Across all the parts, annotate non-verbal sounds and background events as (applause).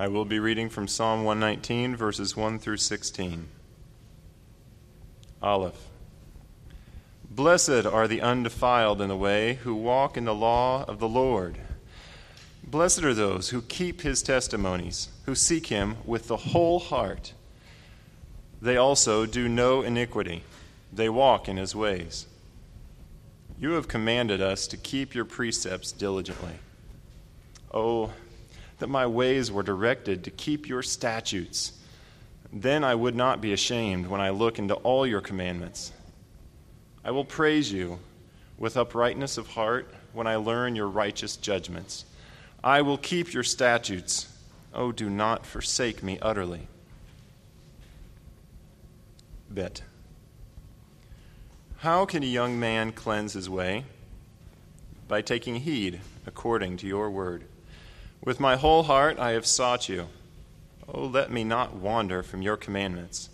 I will be reading from Psalm 119, verses 1 through 16. Aleph. Blessed are the undefiled in the way who walk in the law of the Lord. Blessed are those who keep his testimonies, who seek him with the whole heart. They also do no iniquity, they walk in his ways. You have commanded us to keep your precepts diligently. Oh, that my ways were directed to keep your statutes. Then I would not be ashamed when I look into all your commandments. I will praise you with uprightness of heart when I learn your righteous judgments. I will keep your statutes. Oh, do not forsake me utterly. Bet. How can a young man cleanse his way? By taking heed according to your word. With my whole heart I have sought you. Oh, let me not wander from your commandments.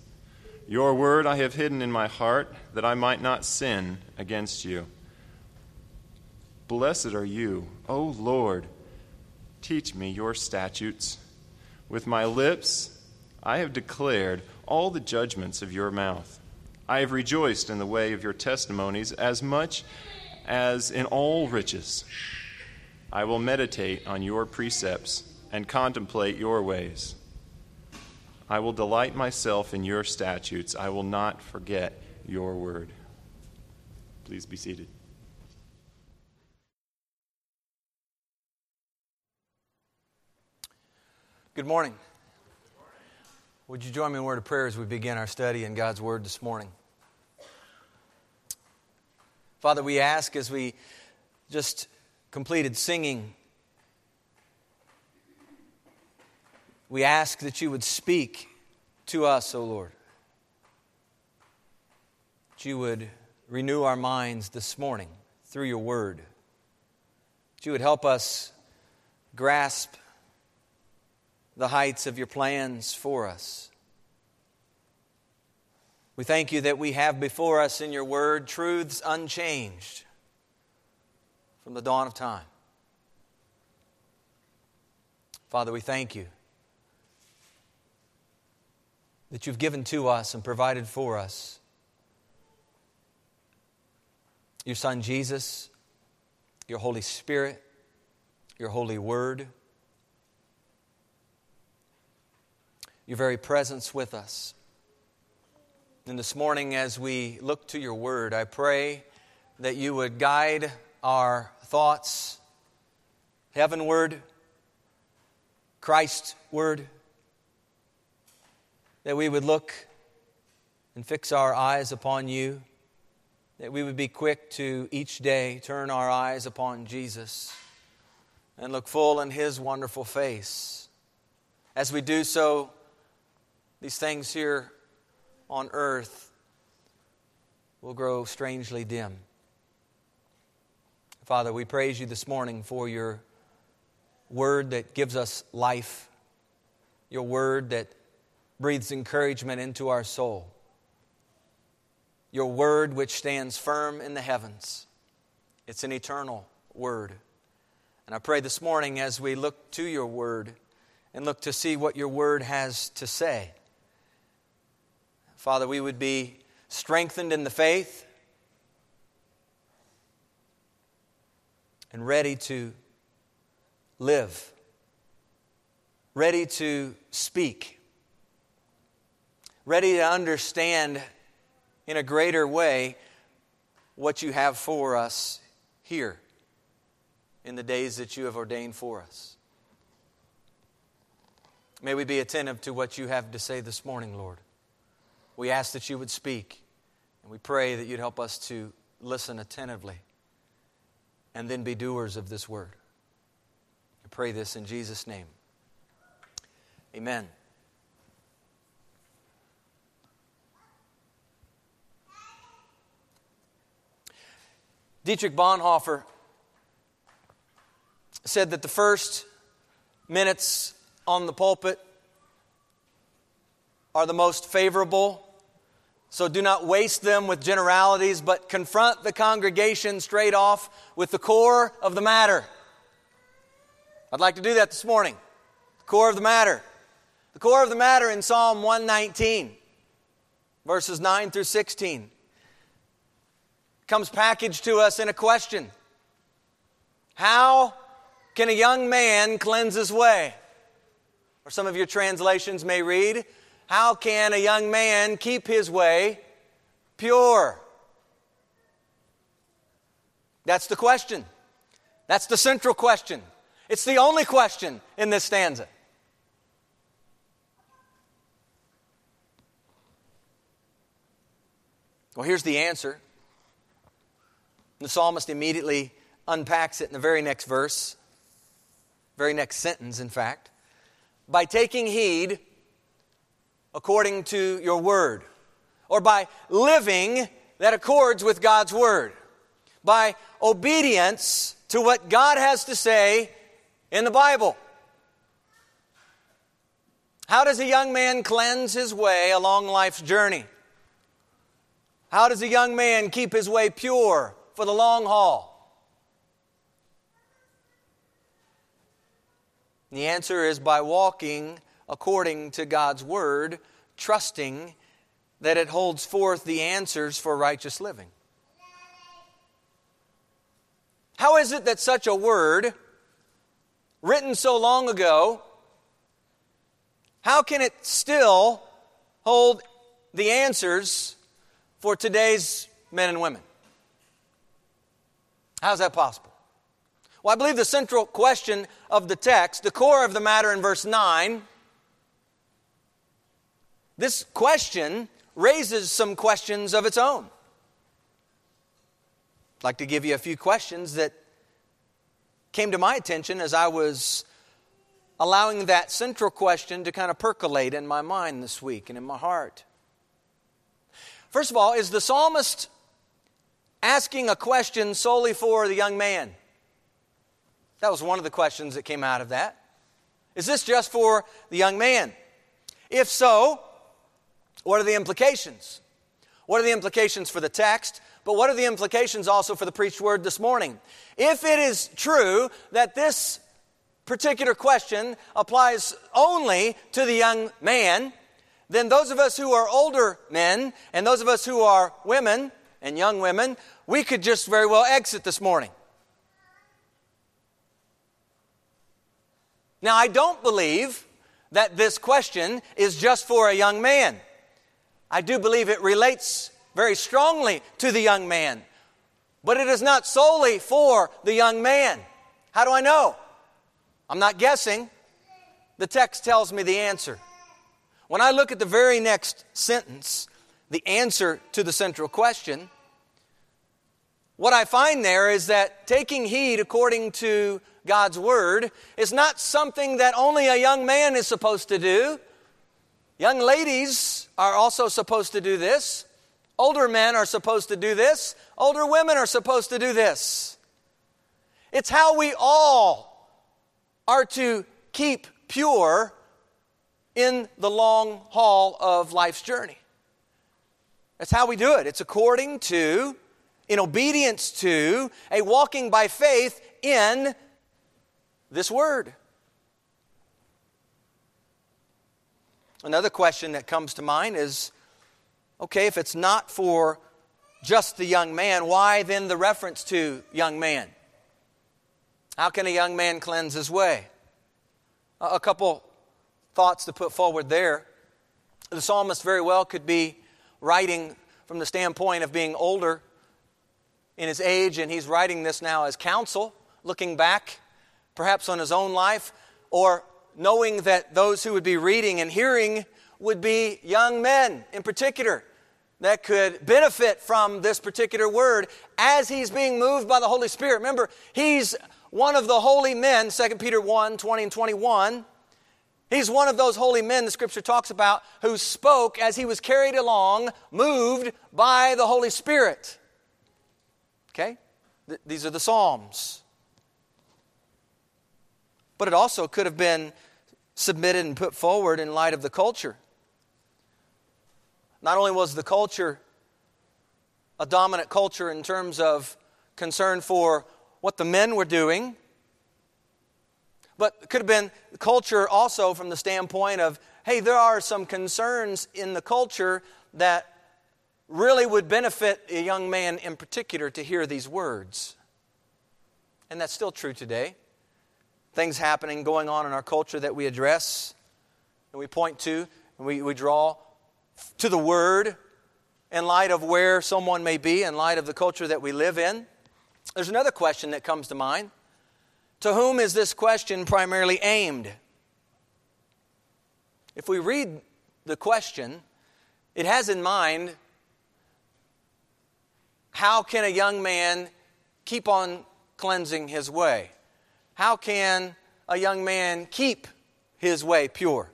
Your word I have hidden in my heart, that I might not sin against you. Blessed are you, O Lord. Teach me your statutes. With my lips I have declared all the judgments of your mouth. I have rejoiced in the way of your testimonies as much as in all riches. I will meditate on your precepts and contemplate your ways. I will delight myself in your statutes. I will not forget your word. Please be seated. Good morning. Would you join me in a word of prayer as we begin our study in God's Word this morning? Father, we ask as we just completed singing We ask that you would speak to us, O Lord. That you would renew our minds this morning through your word. That you would help us grasp the heights of your plans for us. We thank you that we have before us in your word truths unchanged from the dawn of time. Father, we thank you that you've given to us and provided for us. Your Son Jesus, your Holy Spirit, your Holy Word, your very presence with us. And this morning, as we look to your Word, I pray that you would guide our thoughts heavenward, Christward that we would look and fix our eyes upon you, that we would be quick to each day turn our eyes upon Jesus and look full in his wonderful face. As we do so, these things here on earth will grow strangely dim. Father, we praise you this morning for your word that gives us life, your word that breathes encouragement into our soul. Your word, which stands firm in the heavens, it's an eternal word. And I pray this morning as we look to your word and look to see what your word has to say, Father, we would be strengthened in the faith and ready to live, ready to speak ready to understand in a greater way what you have for us here in the days that you have ordained for us. May we be attentive to what you have to say this morning, Lord. We ask that you would speak, and we pray that you'd help us to listen attentively and then be doers of this word. I pray this in Jesus' name. Amen. Dietrich Bonhoeffer said that the first minutes on the pulpit are the most favorable. So do not waste them with generalities, but confront the congregation straight off with the core of the matter. I'd like to do that this morning. The core of the matter. The core of the matter in Psalm 119, verses 9 through 16, comes packaged to us in a question How can a young man cleanse his way? Or some of your translations may read, How can a young man keep his way pure? That's the question. That's the central question. It's the only question in this stanza. Well, here's the answer. The psalmist immediately unpacks it in the very next verse, very next sentence, in fact. By taking heed according to your word, or by living that accords with God's word, by obedience to what God has to say in the Bible. How does a young man cleanse his way along life's journey? How does a young man keep his way pure for the long haul? The answer is by walking according to God's word, trusting that it holds forth the answers for righteous living. How is it that such a word, written so long ago, how can it still hold the answers for today's men and women? How's that possible? Well, I believe the central question of the text, the core of the matter in verse 9, this question raises some questions of its own. I'd like to give you a few questions that came to my attention as I was allowing that central question to kind of percolate in my mind this week and in my heart. First of all, is the psalmist asking a question solely for the young man? That was one of the questions that came out of that. Is this just for the young man? If so, what are the implications? What are the implications for the text? But what are the implications also for the preached word this morning? If it is true that this particular question applies only to the young man, then those of us who are older men and those of us who are women and young women, we could just very well exit this morning. Now, I don't believe that this question is just for a young man. I do believe it relates very strongly to the young man. But it is not solely for the young man. How do I know? I'm not guessing. The text tells me the answer. When I look at the very next sentence, the answer to the central question, what I find there is that taking heed according to God's word is not something that only a young man is supposed to do. Young ladies are also supposed to do this. Older men are supposed to do this. Older women are supposed to do this. It's how we all are to keep pure in the long haul of life's journey. That's how we do it. It's according to, in obedience to, a walking by faith in this word. Another question that comes to mind is Okay, if it's not for just the young man, why then the reference to young man? How can a young man cleanse his way? A couple thoughts to put forward there. The psalmist very well could be writing from the standpoint of being older in his age, and he's writing this now as counsel, looking back perhaps on his own life, or knowing that those who would be reading and hearing would be young men in particular that could benefit from this particular word as he's being moved by the Holy Spirit. Remember, he's one of the holy men, 2 Peter 1 20 and 21. He's one of those holy men the scripture talks about who spoke as he was carried along, moved by the Holy Spirit. Okay? Th- these are the Psalms. But it also could have been submitted and put forward in light of the culture. Not only was the culture a dominant culture in terms of concern for what the men were doing, But could have been culture also from the standpoint of, hey, there are some concerns in the culture that really would benefit a young man in particular to hear these words. And that's still true today. Things happening, going on in our culture that we address and we point to, and we, we draw to the Word in light of where someone may be, in light of the culture that we live in. There's another question that comes to mind. To whom is this question primarily aimed? If we read the question, it has in mind how can a young man keep on cleansing his way? How can a young man keep his way pure?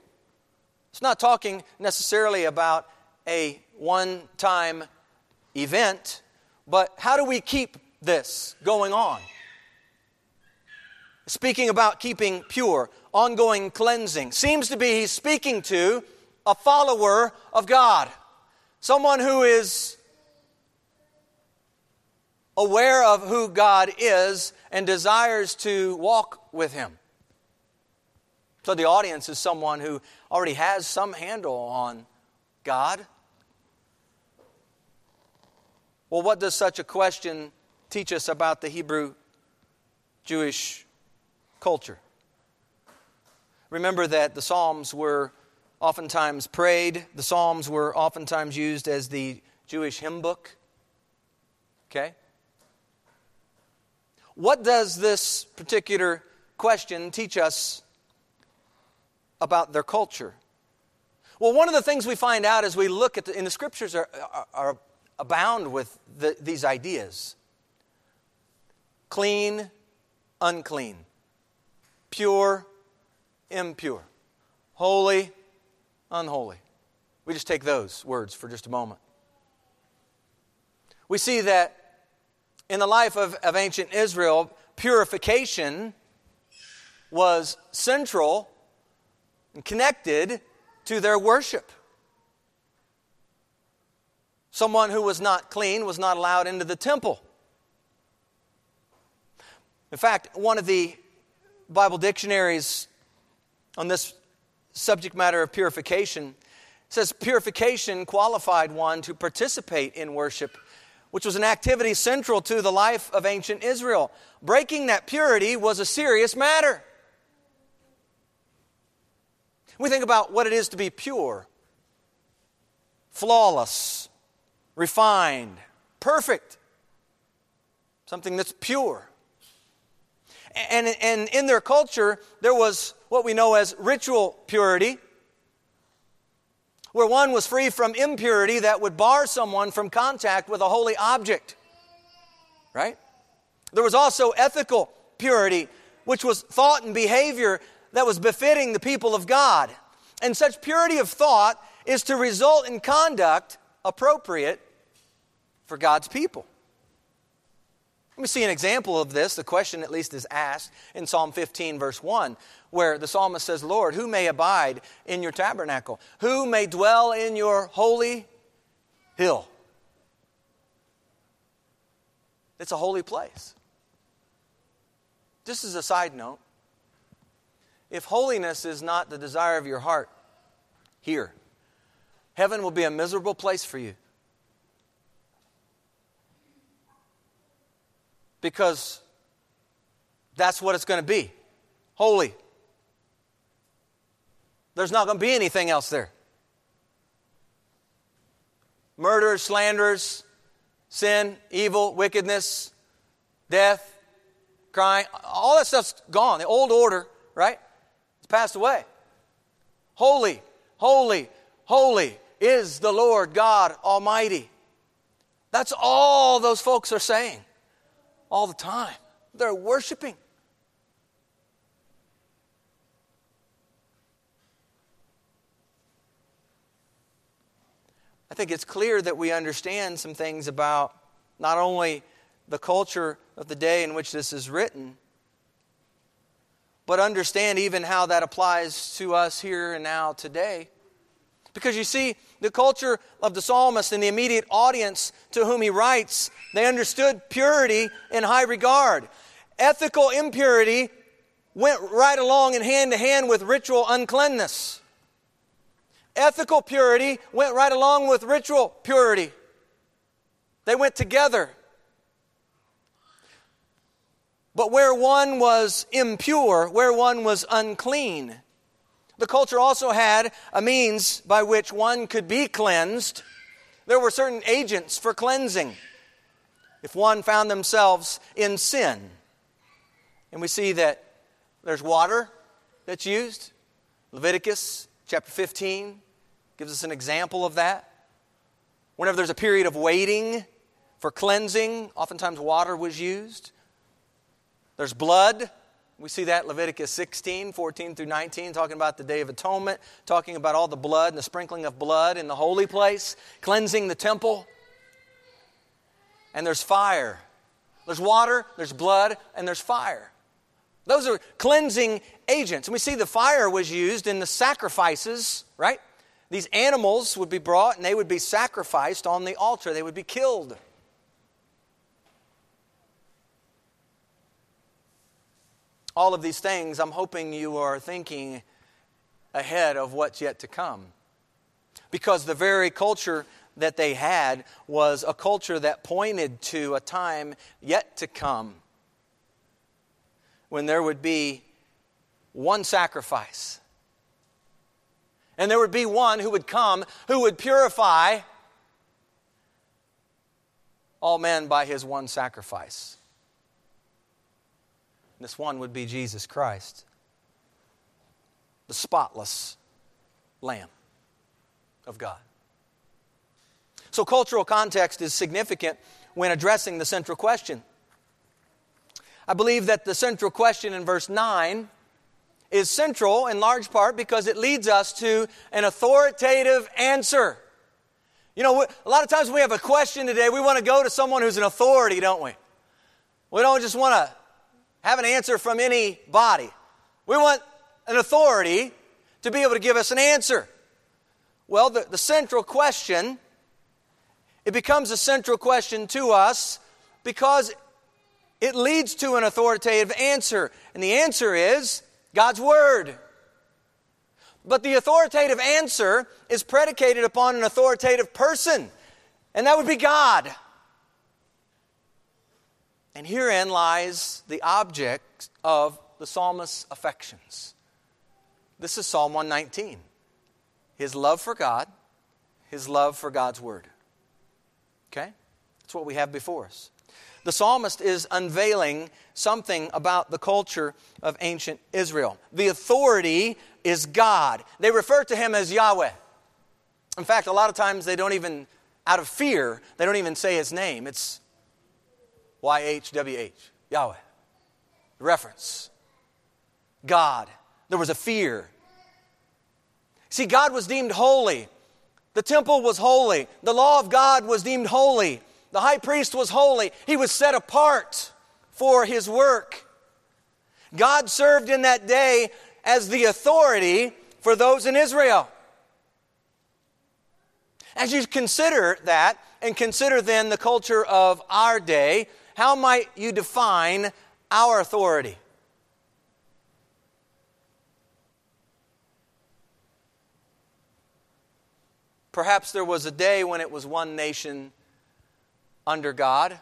It's not talking necessarily about a one time event, but how do we keep this going on? Speaking about keeping pure, ongoing cleansing, seems to be he's speaking to a follower of God, someone who is aware of who God is and desires to walk with Him. So the audience is someone who already has some handle on God. Well, what does such a question teach us about the Hebrew Jewish culture? Remember that the Psalms were oftentimes prayed, the Psalms were oftentimes used as the Jewish hymn book. Okay? What does this particular question teach us about their culture? Well, one of the things we find out as we look at the, in the scriptures are, are, are abound with the, these ideas clean, unclean, pure, impure, holy, unholy. We just take those words for just a moment. We see that in the life of, of ancient Israel, purification was central and connected to their worship. Someone who was not clean was not allowed into the temple. In fact, one of the Bible dictionaries on this subject matter of purification says purification qualified one to participate in worship which was an activity central to the life of ancient Israel. Breaking that purity was a serious matter. We think about what it is to be pure, flawless, refined, perfect, something that's pure. And, and in their culture, there was what we know as ritual purity where one was free from impurity that would bar someone from contact with a holy object. Right? There was also ethical purity, which was thought and behavior that was befitting the people of God. And such purity of thought is to result in conduct appropriate for God's people. Let me see an example of this. The question, at least, is asked in Psalm 15, verse 1, where the psalmist says, Lord, who may abide in your tabernacle? Who may dwell in your holy hill? It's a holy place. Just as a side note, if holiness is not the desire of your heart here, heaven will be a miserable place for you. Because that's what it's going to be holy. There's not going to be anything else there. Murderers, slanders, sin, evil, wickedness, death, crying, all that stuff's gone. The old order, right? It's passed away. Holy, holy, holy is the Lord God Almighty. That's all those folks are saying all the time. They're worshiping. I think it's clear that we understand some things about not only the culture of the day in which this is written, but understand even how that applies to us here and now today. Because you see, the culture of the psalmist and the immediate audience to whom he writes, they understood purity in high regard. Ethical impurity went right along in hand to hand with ritual uncleanness. Ethical purity went right along with ritual purity. They went together. But where one was impure, where one was unclean, the culture also had a means by which one could be cleansed. There were certain agents for cleansing if one found themselves in sin. And we see that there's water that's used. Leviticus chapter 15 gives us an example of that. Whenever there's a period of waiting for cleansing, oftentimes water was used. There's blood. We see that Leviticus 16, 14 through 19, talking about the Day of Atonement, talking about all the blood and the sprinkling of blood in the holy place, cleansing the temple. And there's fire. There's water, there's blood, and there's fire. Those are cleansing agents. And we see the fire was used in the sacrifices, right? These animals would be brought and they would be sacrificed on the altar, they would be killed. All of these things, I'm hoping you are thinking ahead of what's yet to come. Because the very culture that they had was a culture that pointed to a time yet to come when there would be one sacrifice. And there would be one who would come who would purify all men by his one sacrifice. This one would be Jesus Christ, the spotless Lamb of God. So, cultural context is significant when addressing the central question. I believe that the central question in verse 9 is central in large part because it leads us to an authoritative answer. You know, a lot of times we have a question today, we want to go to someone who's an authority, don't we? We don't just want to have an answer from anybody. We want an authority to be able to give us an answer. Well, the, the central question, it becomes a central question to us because it leads to an authoritative answer. And the answer is God's Word. But the authoritative answer is predicated upon an authoritative person, and that would be God. And herein lies the object of the psalmist's affections. This is Psalm 119 his love for God, his love for God's Word. Okay? That's what we have before us the psalmist is unveiling something about the culture of ancient Israel. The authority is God. They refer to him as Yahweh. In fact, a lot of times they don't even, out of fear, they don't even say his name. It's YHWH, Yahweh. Reference. God. There was a fear. See, God was deemed holy. The temple was holy. The law of God was deemed holy. The high priest was holy, he was set apart for his work. God served in that day as the authority for those in Israel. As you consider that, and consider then the culture of our day, how might you define our authority? Perhaps there was a day when it was one nation under God.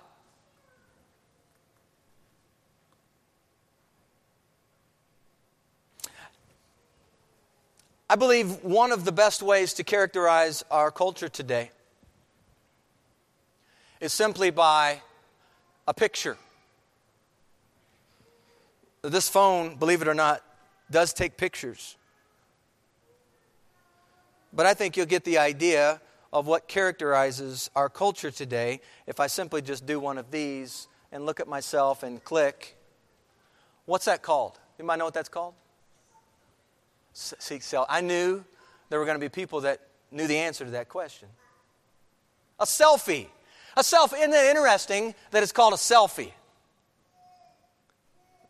I believe one of the best ways to characterize our culture today is simply by a picture. This phone, believe it or not, does take pictures. But I think you'll get the idea of what characterizes our culture today if I simply just do one of these and look at myself and click. What's that called? You might know what that's called? Seek self. I knew there were going to be people that knew the answer to that question. A selfie. A selfie. Isn't it interesting that it's called a selfie?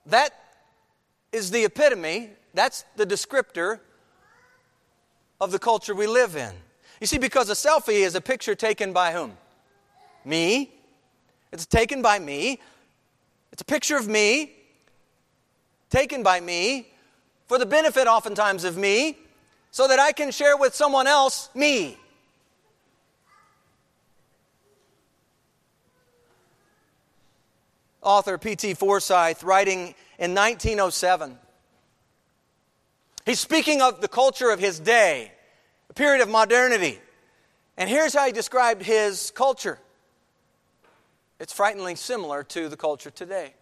That is the epitome, that's the descriptor of the culture we live in. You see, because a selfie is a picture taken by whom? Me. It's taken by me. It's a picture of me taken by me for the benefit, oftentimes, of me, so that I can share with someone else me. Author P.T. Forsyth, writing in 1907, he's speaking of the culture of his day, a period of modernity. And here's how he described his culture it's frighteningly similar to the culture today.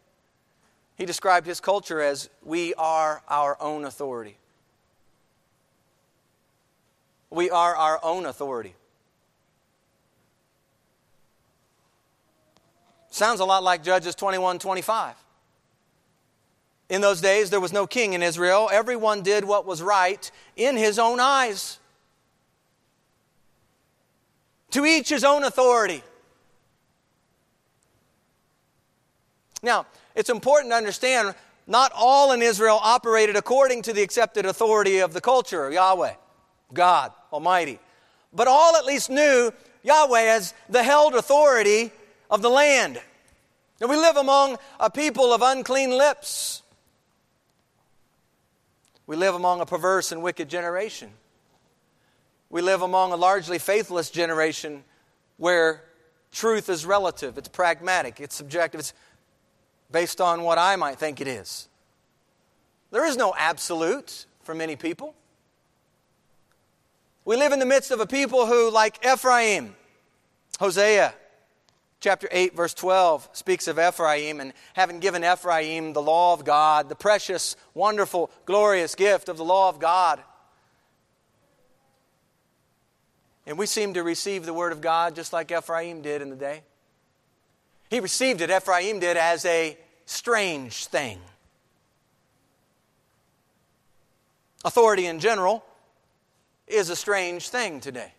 He described his culture as we are our own authority. We are our own authority. Sounds a lot like Judges 21 25. In those days, there was no king in Israel. Everyone did what was right in his own eyes. To each his own authority. Now, it's important to understand not all in Israel operated according to the accepted authority of the culture, Yahweh, God Almighty. But all at least knew Yahweh as the held authority of the land. And we live among a people of unclean lips. We live among a perverse and wicked generation. We live among a largely faithless generation where truth is relative, it's pragmatic, it's subjective, it's based on what I might think it is. There is no absolute for many people. We live in the midst of a people who, like Ephraim, Hosea chapter 8, verse 12, speaks of Ephraim and having given Ephraim the law of God, the precious, wonderful, glorious gift of the law of God. And we seem to receive the word of God just like Ephraim did in the day. He received it, Ephraim did, as a strange thing. Authority in general is a strange thing today.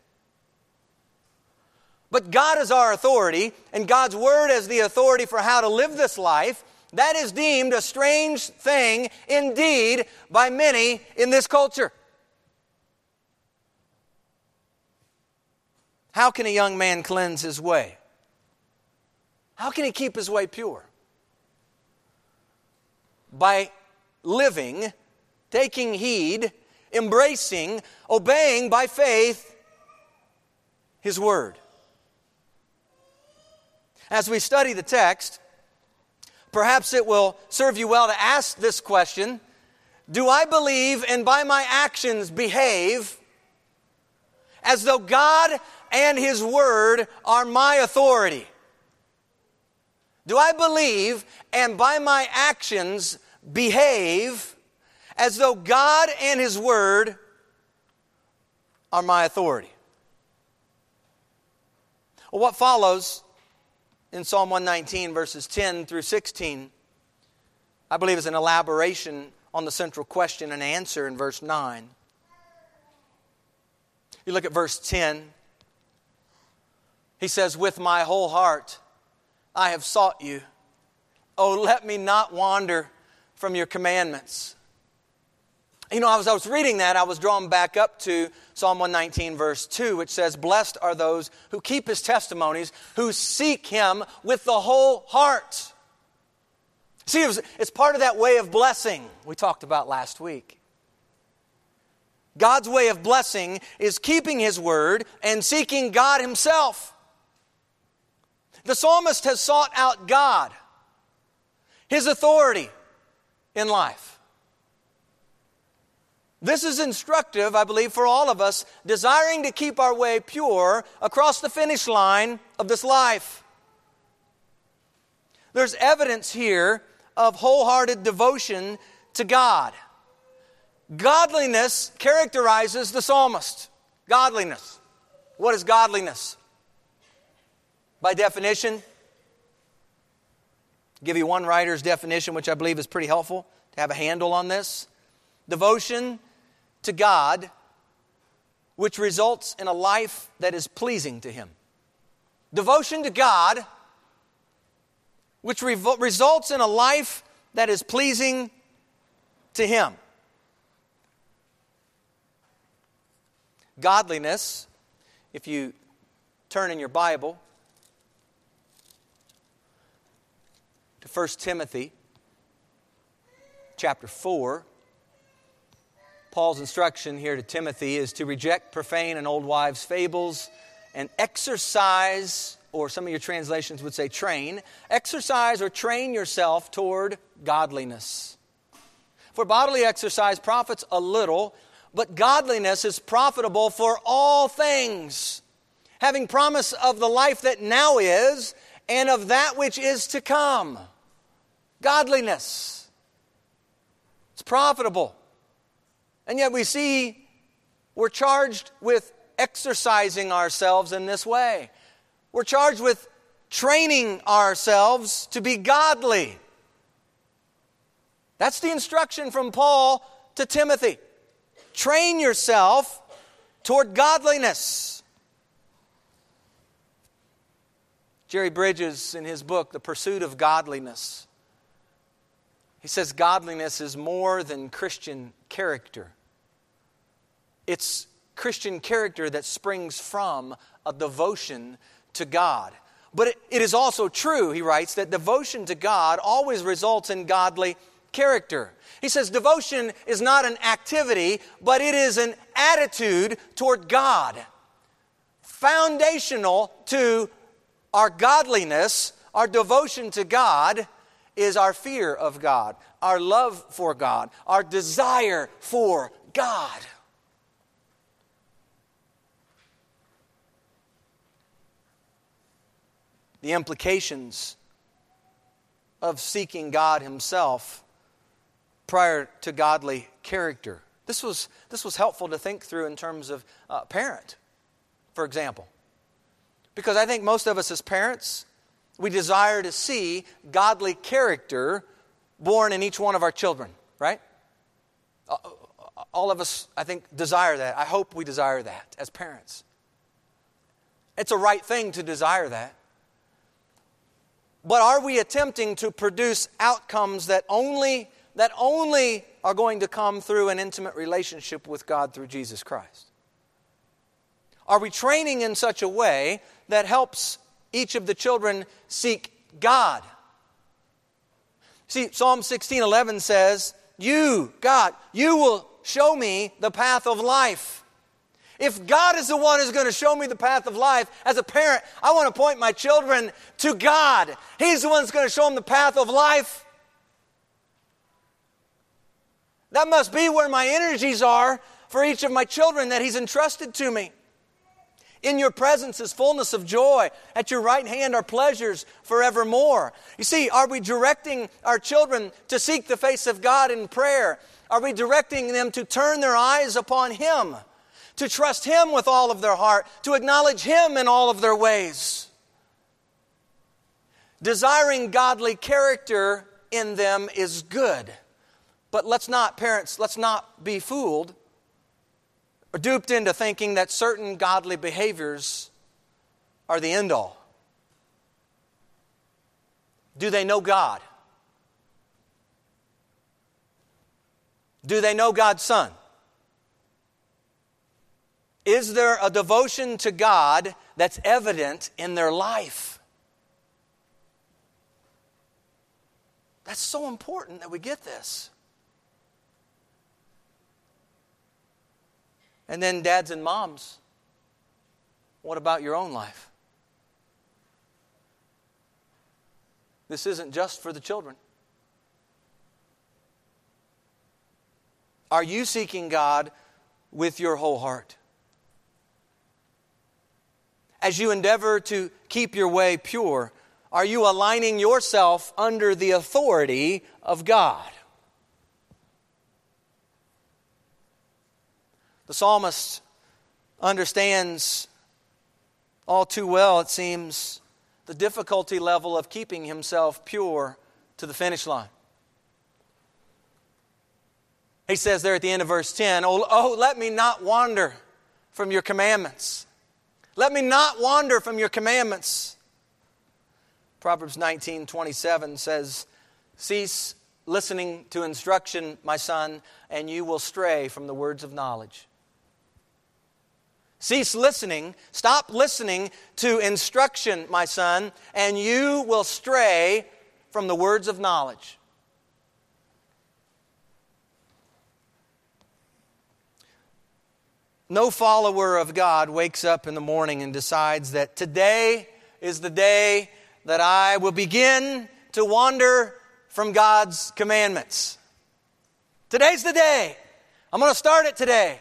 But God is our authority, and God's Word as the authority for how to live this life, that is deemed a strange thing indeed by many in this culture. How can a young man cleanse his way? How can he keep his way pure? By living, taking heed, embracing, obeying by faith his word. As we study the text, perhaps it will serve you well to ask this question Do I believe and by my actions behave as though God and His Word are my authority? Do I believe and by my actions behave as though God and His Word are my authority? Well, what follows in Psalm 119, verses 10 through 16, I believe is an elaboration on the central question and answer in verse 9. You look at verse 10. He says, With my whole heart I have sought you. Oh, let me not wander from your commandments. You know, as I was reading that, I was drawn back up to Psalm 119, verse 2, which says, Blessed are those who keep his testimonies, who seek him with the whole heart. See, it was, it's part of that way of blessing we talked about last week. God's way of blessing is keeping his word and seeking God himself. The psalmist has sought out God, His authority in life. This is instructive, I believe, for all of us desiring to keep our way pure across the finish line of this life. There's evidence here of wholehearted devotion to God. Godliness characterizes the psalmist. Godliness. What is godliness? By definition, I'll give you one writer's definition, which I believe is pretty helpful to have a handle on this. Devotion to God, which results in a life that is pleasing to Him. Devotion to God, which revo- results in a life that is pleasing to Him. Godliness, if you turn in your Bible to 1 Timothy chapter 4. Paul's instruction here to Timothy is to reject profane and old wives' fables and exercise, or some of your translations would say train, exercise or train yourself toward godliness. For bodily exercise profits a little, but godliness is profitable for all things, having promise of the life that now is and of that which is to come. Godliness. It's profitable. And yet we see we're charged with exercising ourselves in this way. We're charged with training ourselves to be godly. That's the instruction from Paul to Timothy. Train yourself toward godliness. Jerry Bridges, in his book, The Pursuit of Godliness, he says godliness is more than Christian character. It's Christian character that springs from a devotion to God. But it, it is also true, he writes, that devotion to God always results in godly character. He says devotion is not an activity, but it is an attitude toward God. Foundational to our godliness, our devotion to God, is our fear of God, our love for God, our desire for God. The implications of seeking God Himself prior to godly character. This was, this was helpful to think through in terms of uh, parent, for example. Because I think most of us as parents, we desire to see godly character born in each one of our children, right? Uh, all of us, I think, desire that. I hope we desire that as parents. It's a right thing to desire that. But are we attempting to produce outcomes that only that only are going to come through an intimate relationship with God through Jesus Christ? Are we training in such a way that helps each of the children seek God? See, Psalm 16:11 says, "You, God, you will show me the path of life." If God is the one who's going to show me the path of life, as a parent, I want to point my children to God. He's the one who's going to show them the path of life. That must be where my energies are for each of my children that He's entrusted to me. In your presence is fullness of joy. At your right hand are pleasures forevermore. You see, are we directing our children to seek the face of God in prayer? Are we directing them to turn their eyes upon Him, to trust Him with all of their heart, to acknowledge Him in all of their ways? Desiring godly character in them is good. But let's not, parents, let's not be fooled or duped into thinking that certain godly behaviors are the end all. Do they know God? Do they know God's Son? Is there a devotion to God that's evident in their life? That's so important that we get this. And then, dads and moms, what about your own life? This isn't just for the children. Are you seeking God with your whole heart? As you endeavor to keep your way pure, are you aligning yourself under the authority of God? The psalmist understands all too well, it seems, the difficulty level of keeping himself pure to the finish line. He says there at the end of verse 10, Oh, oh let me not wander from your commandments. Let me not wander from your commandments. Proverbs 19 27 says, Cease listening to instruction, my son, and you will stray from the words of knowledge. Cease listening. Stop listening to instruction, my son, and you will stray from the words of knowledge. No follower of God wakes up in the morning and decides that today is the day that I will begin to wander from God's commandments. Today's the day. I'm going to start it today.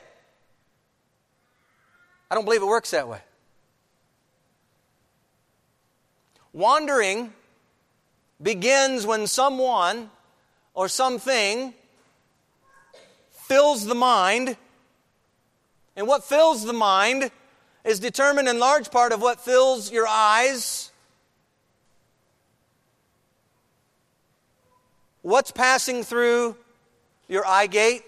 I don't believe it works that way. Wandering begins when someone or something fills the mind. And what fills the mind is determined in large part of what fills your eyes. What's passing through your eye gate?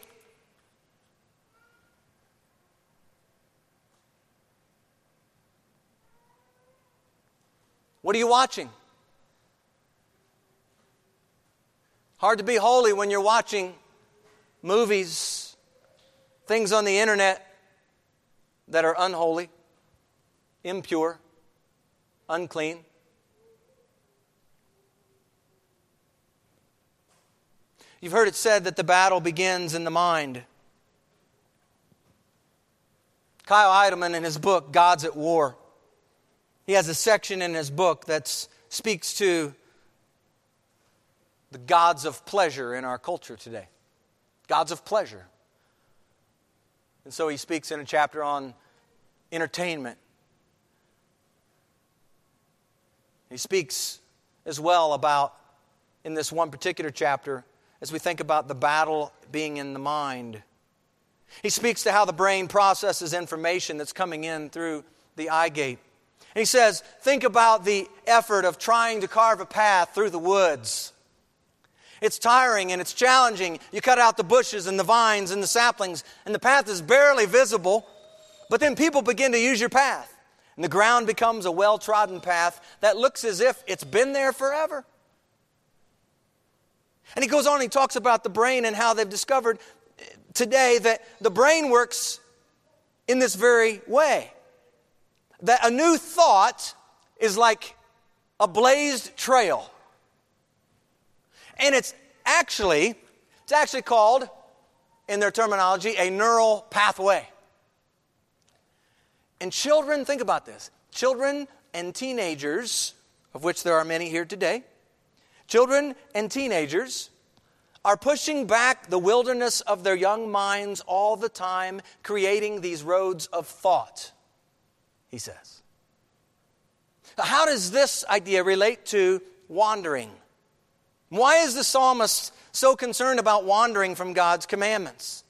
What are you watching? Hard to be holy when you're watching movies, things on the internet that are unholy, impure, unclean. You've heard it said that the battle begins in the mind. Kyle Idleman, in his book, Gods at War, he has a section in his book that speaks to the gods of pleasure in our culture today. Gods of pleasure. And so he speaks in a chapter on entertainment. He speaks as well about, in this one particular chapter, as we think about the battle being in the mind. He speaks to how the brain processes information that's coming in through the eye gate. And he says, think about the effort of trying to carve a path through the woods. It's tiring and it's challenging. You cut out the bushes and the vines and the saplings, and the path is barely visible. But then people begin to use your path, and the ground becomes a well trodden path that looks as if it's been there forever. And he goes on, he talks about the brain and how they've discovered eh, today that the brain works in this very way that a new thought is like a blazed trail. And it's actually, it's actually called, in their terminology, a neural pathway. And children, think about this children and teenagers, of which there are many here today, children and teenagers are pushing back the wilderness of their young minds all the time, creating these roads of thought he says. How does this idea relate to wandering? Why is the psalmist so concerned about wandering from God's commandments?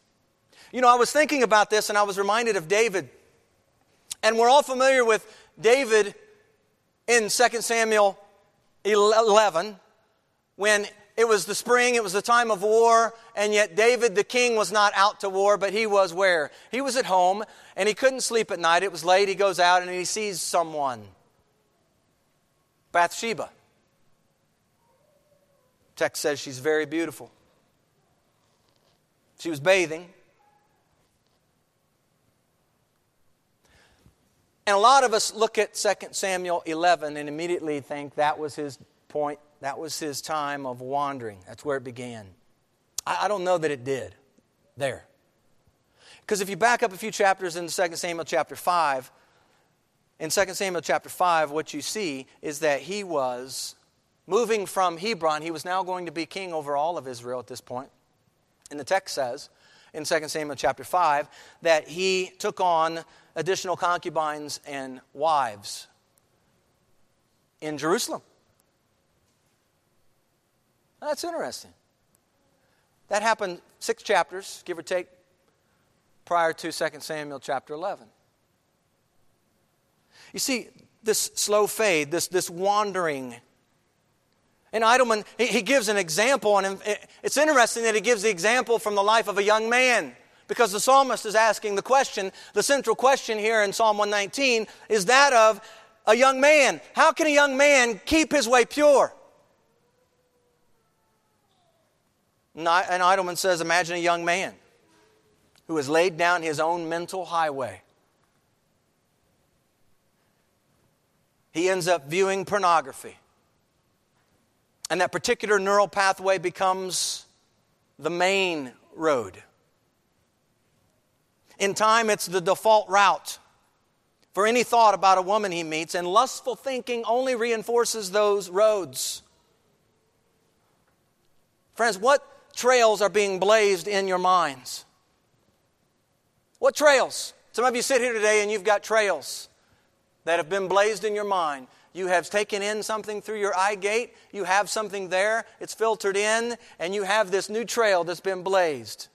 You know, I was thinking about this and I was reminded of David. And we're all familiar with David in 2 Samuel 11 when it was the spring, it was the time of war, and yet David the king was not out to war, but he was where? He was at home, and he couldn't sleep at night. It was late. He goes out and he sees someone Bathsheba. Text says she's very beautiful. She was bathing. And a lot of us look at 2 Samuel 11 and immediately think that was his point that was his time of wandering. That's where it began. I, I don't know that it did there. Because if you back up a few chapters in 2 Samuel chapter 5, in 2 Samuel chapter 5, what you see is that he was moving from Hebron. He was now going to be king over all of Israel at this point. And the text says in 2 Samuel chapter 5 that he took on additional concubines and wives in Jerusalem. That's interesting. That happened six chapters, give or take, prior to 2 Samuel chapter 11. You see, this slow fade, this, this wandering. And Idleman, he, gives an example, and it's interesting that he gives the example from the life of a young man. Because the psalmist is asking the question, the central question here in Psalm 119 is that of a young man. How can a young man keep his way pure? And Idleman says, Imagine a young man who has laid down his own mental highway. He ends up viewing pornography. And that particular neural pathway becomes the main road. In time, it's the default route for any thought about a woman he meets, and lustful thinking only reinforces those roads. Friends, what trails are being blazed in your minds? What trails? Some of you sit here today and you've got trails that have been blazed in your mind. You have taken in something through your eye gate, you have something there, it's filtered in, and you have this new trail that's been blazed.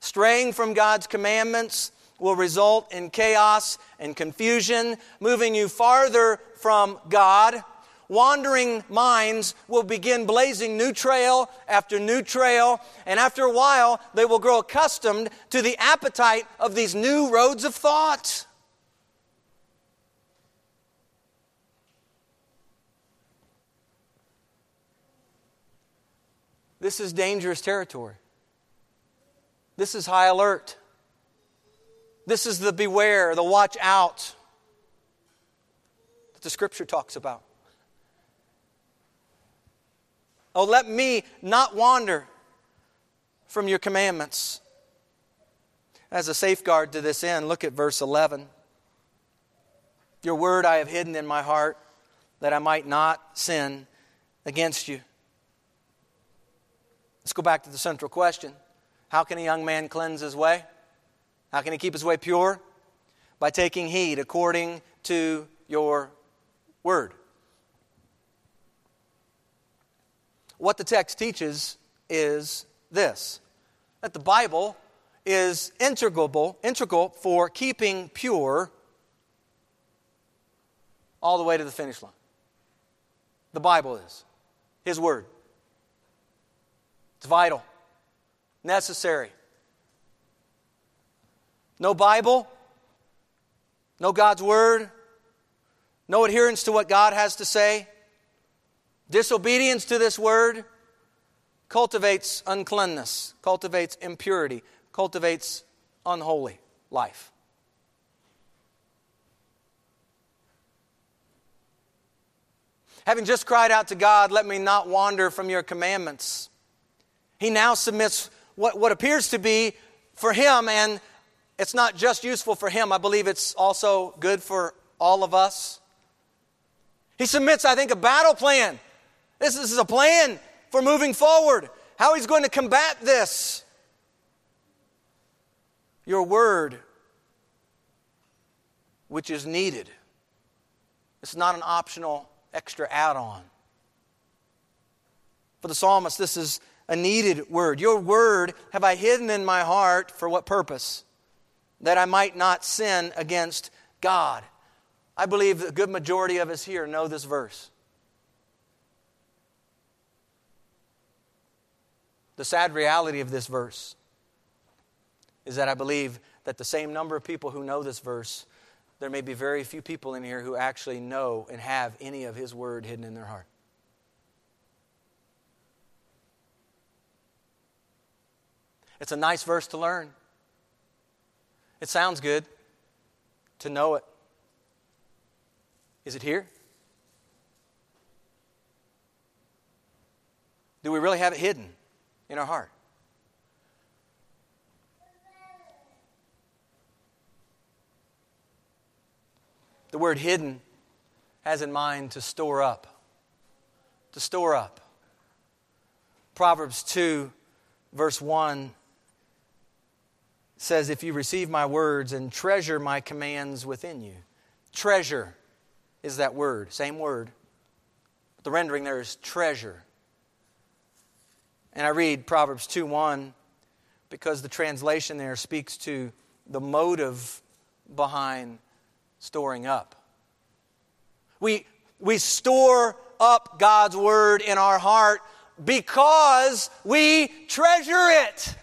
Straying from God's commandments will result in chaos and confusion, moving you farther from God. Wandering minds will begin blazing new trail after new trail, and after a while, they will grow accustomed to the appetite of these new roads of thought. This is dangerous territory. This is high alert. This is the beware, the watch out that the scripture talks about. Oh, let me not wander from your commandments. As a safeguard to this end, look at verse 11. Your word I have hidden in my heart that I might not sin against you. Let's go back to the central question How can a young man cleanse his way? How can he keep his way pure? By taking heed according to your word. What the text teaches is this that the Bible is integral, integral for keeping pure all the way to the finish line. The Bible is His Word. It's vital, necessary. No Bible, no God's Word, no adherence to what God has to say, disobedience to this Word cultivates uncleanness, cultivates impurity, cultivates unholy life. Having just cried out to God, let me not wander from your commandments. He now submits what, what appears to be for him, and it's not just useful for him, I believe it's also good for all of us. He submits, I think, a battle plan. This is a plan for moving forward, how he's going to combat this. Your word, which is needed, it's not an optional extra add on. For the psalmist, this is a needed word. Your word have I hidden in my heart for what purpose? That I might not sin against God. I believe a good majority of us here know this verse. The sad reality of this verse is that I believe that the same number of people who know this verse, there may be very few people in here who actually know and have any of His word hidden in their heart. It's a nice verse to learn. It sounds good to know it. Is it here? Do we really have it hidden in our heart? The word hidden has in mind to store up. To store up. Proverbs 2, verse 1 says, If you receive my words and treasure my commands within you. Treasure is that word, same word. But the rendering there is treasure. And I read Proverbs 2 1 because the translation there speaks to the motive behind storing up. We, we store up God's word in our heart because we treasure it.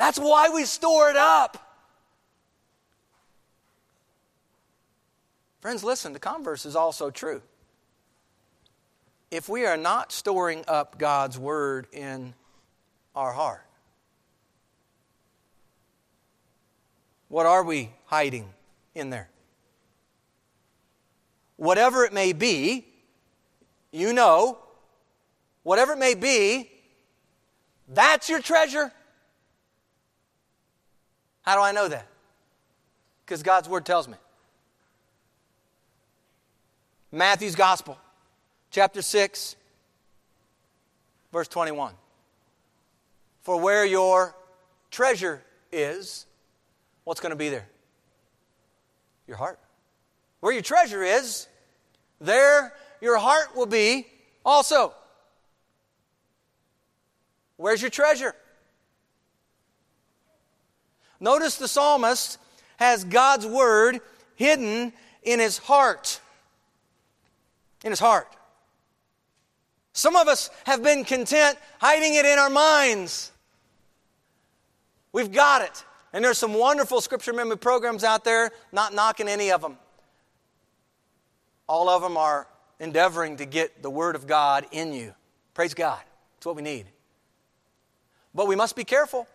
That's why we store it up. Friends, listen, the converse is also true. If we are not storing up God's word in our heart, what are we hiding in there? Whatever it may be, you know, whatever it may be, that's your treasure. How do I know that? Because God's Word tells me. Matthew's Gospel, chapter 6, verse 21. For where your treasure is, what's going to be there? Your heart. Where your treasure is, there your heart will be also. Where's your treasure? Notice the psalmist has God's word hidden in his heart. In his heart. Some of us have been content hiding it in our minds. We've got it. And there's some wonderful scripture memory programs out there, not knocking any of them. All of them are endeavoring to get the Word of God in you. Praise God. That's what we need. But we must be careful.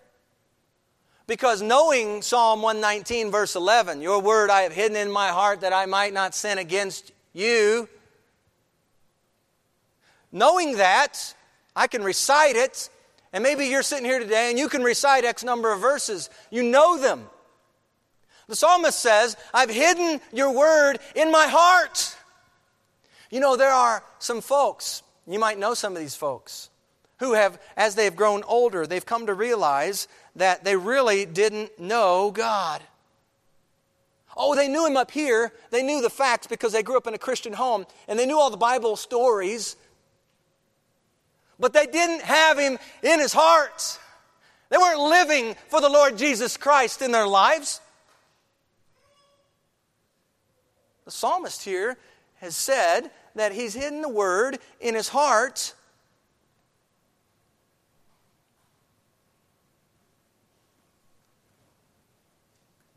Because knowing Psalm 119, verse 11, Your word I have hidden in my heart that I might not sin against you. Knowing that, I can recite it, and maybe you're sitting here today and you can recite X number of verses. You know them. The psalmist says, I've hidden your word in my heart. You know, there are some folks, you might know some of these folks, who have, as they've grown older, they've come to realize that they really didn't know God. Oh, they knew Him up here. They knew the facts because they grew up in a Christian home and they knew all the Bible stories. But they didn't have Him in His heart. They weren't living for the Lord Jesus Christ in their lives. The psalmist here has said that he's hidden the word in his heart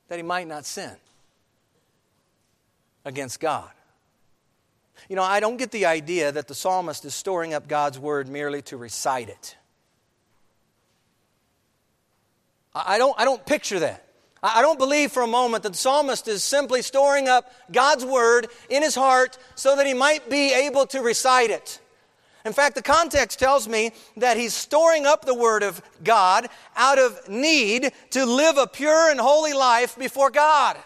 that he might not sin against God. You know, I don't get the idea that the psalmist is storing up God's word merely to recite it. I don't, I don't picture that. I don't believe for a moment that the psalmist is simply storing up God's word in his heart so that he might be able to recite it. In fact, the context tells me that he's storing up the Word of God out of need to live a pure and holy life before God.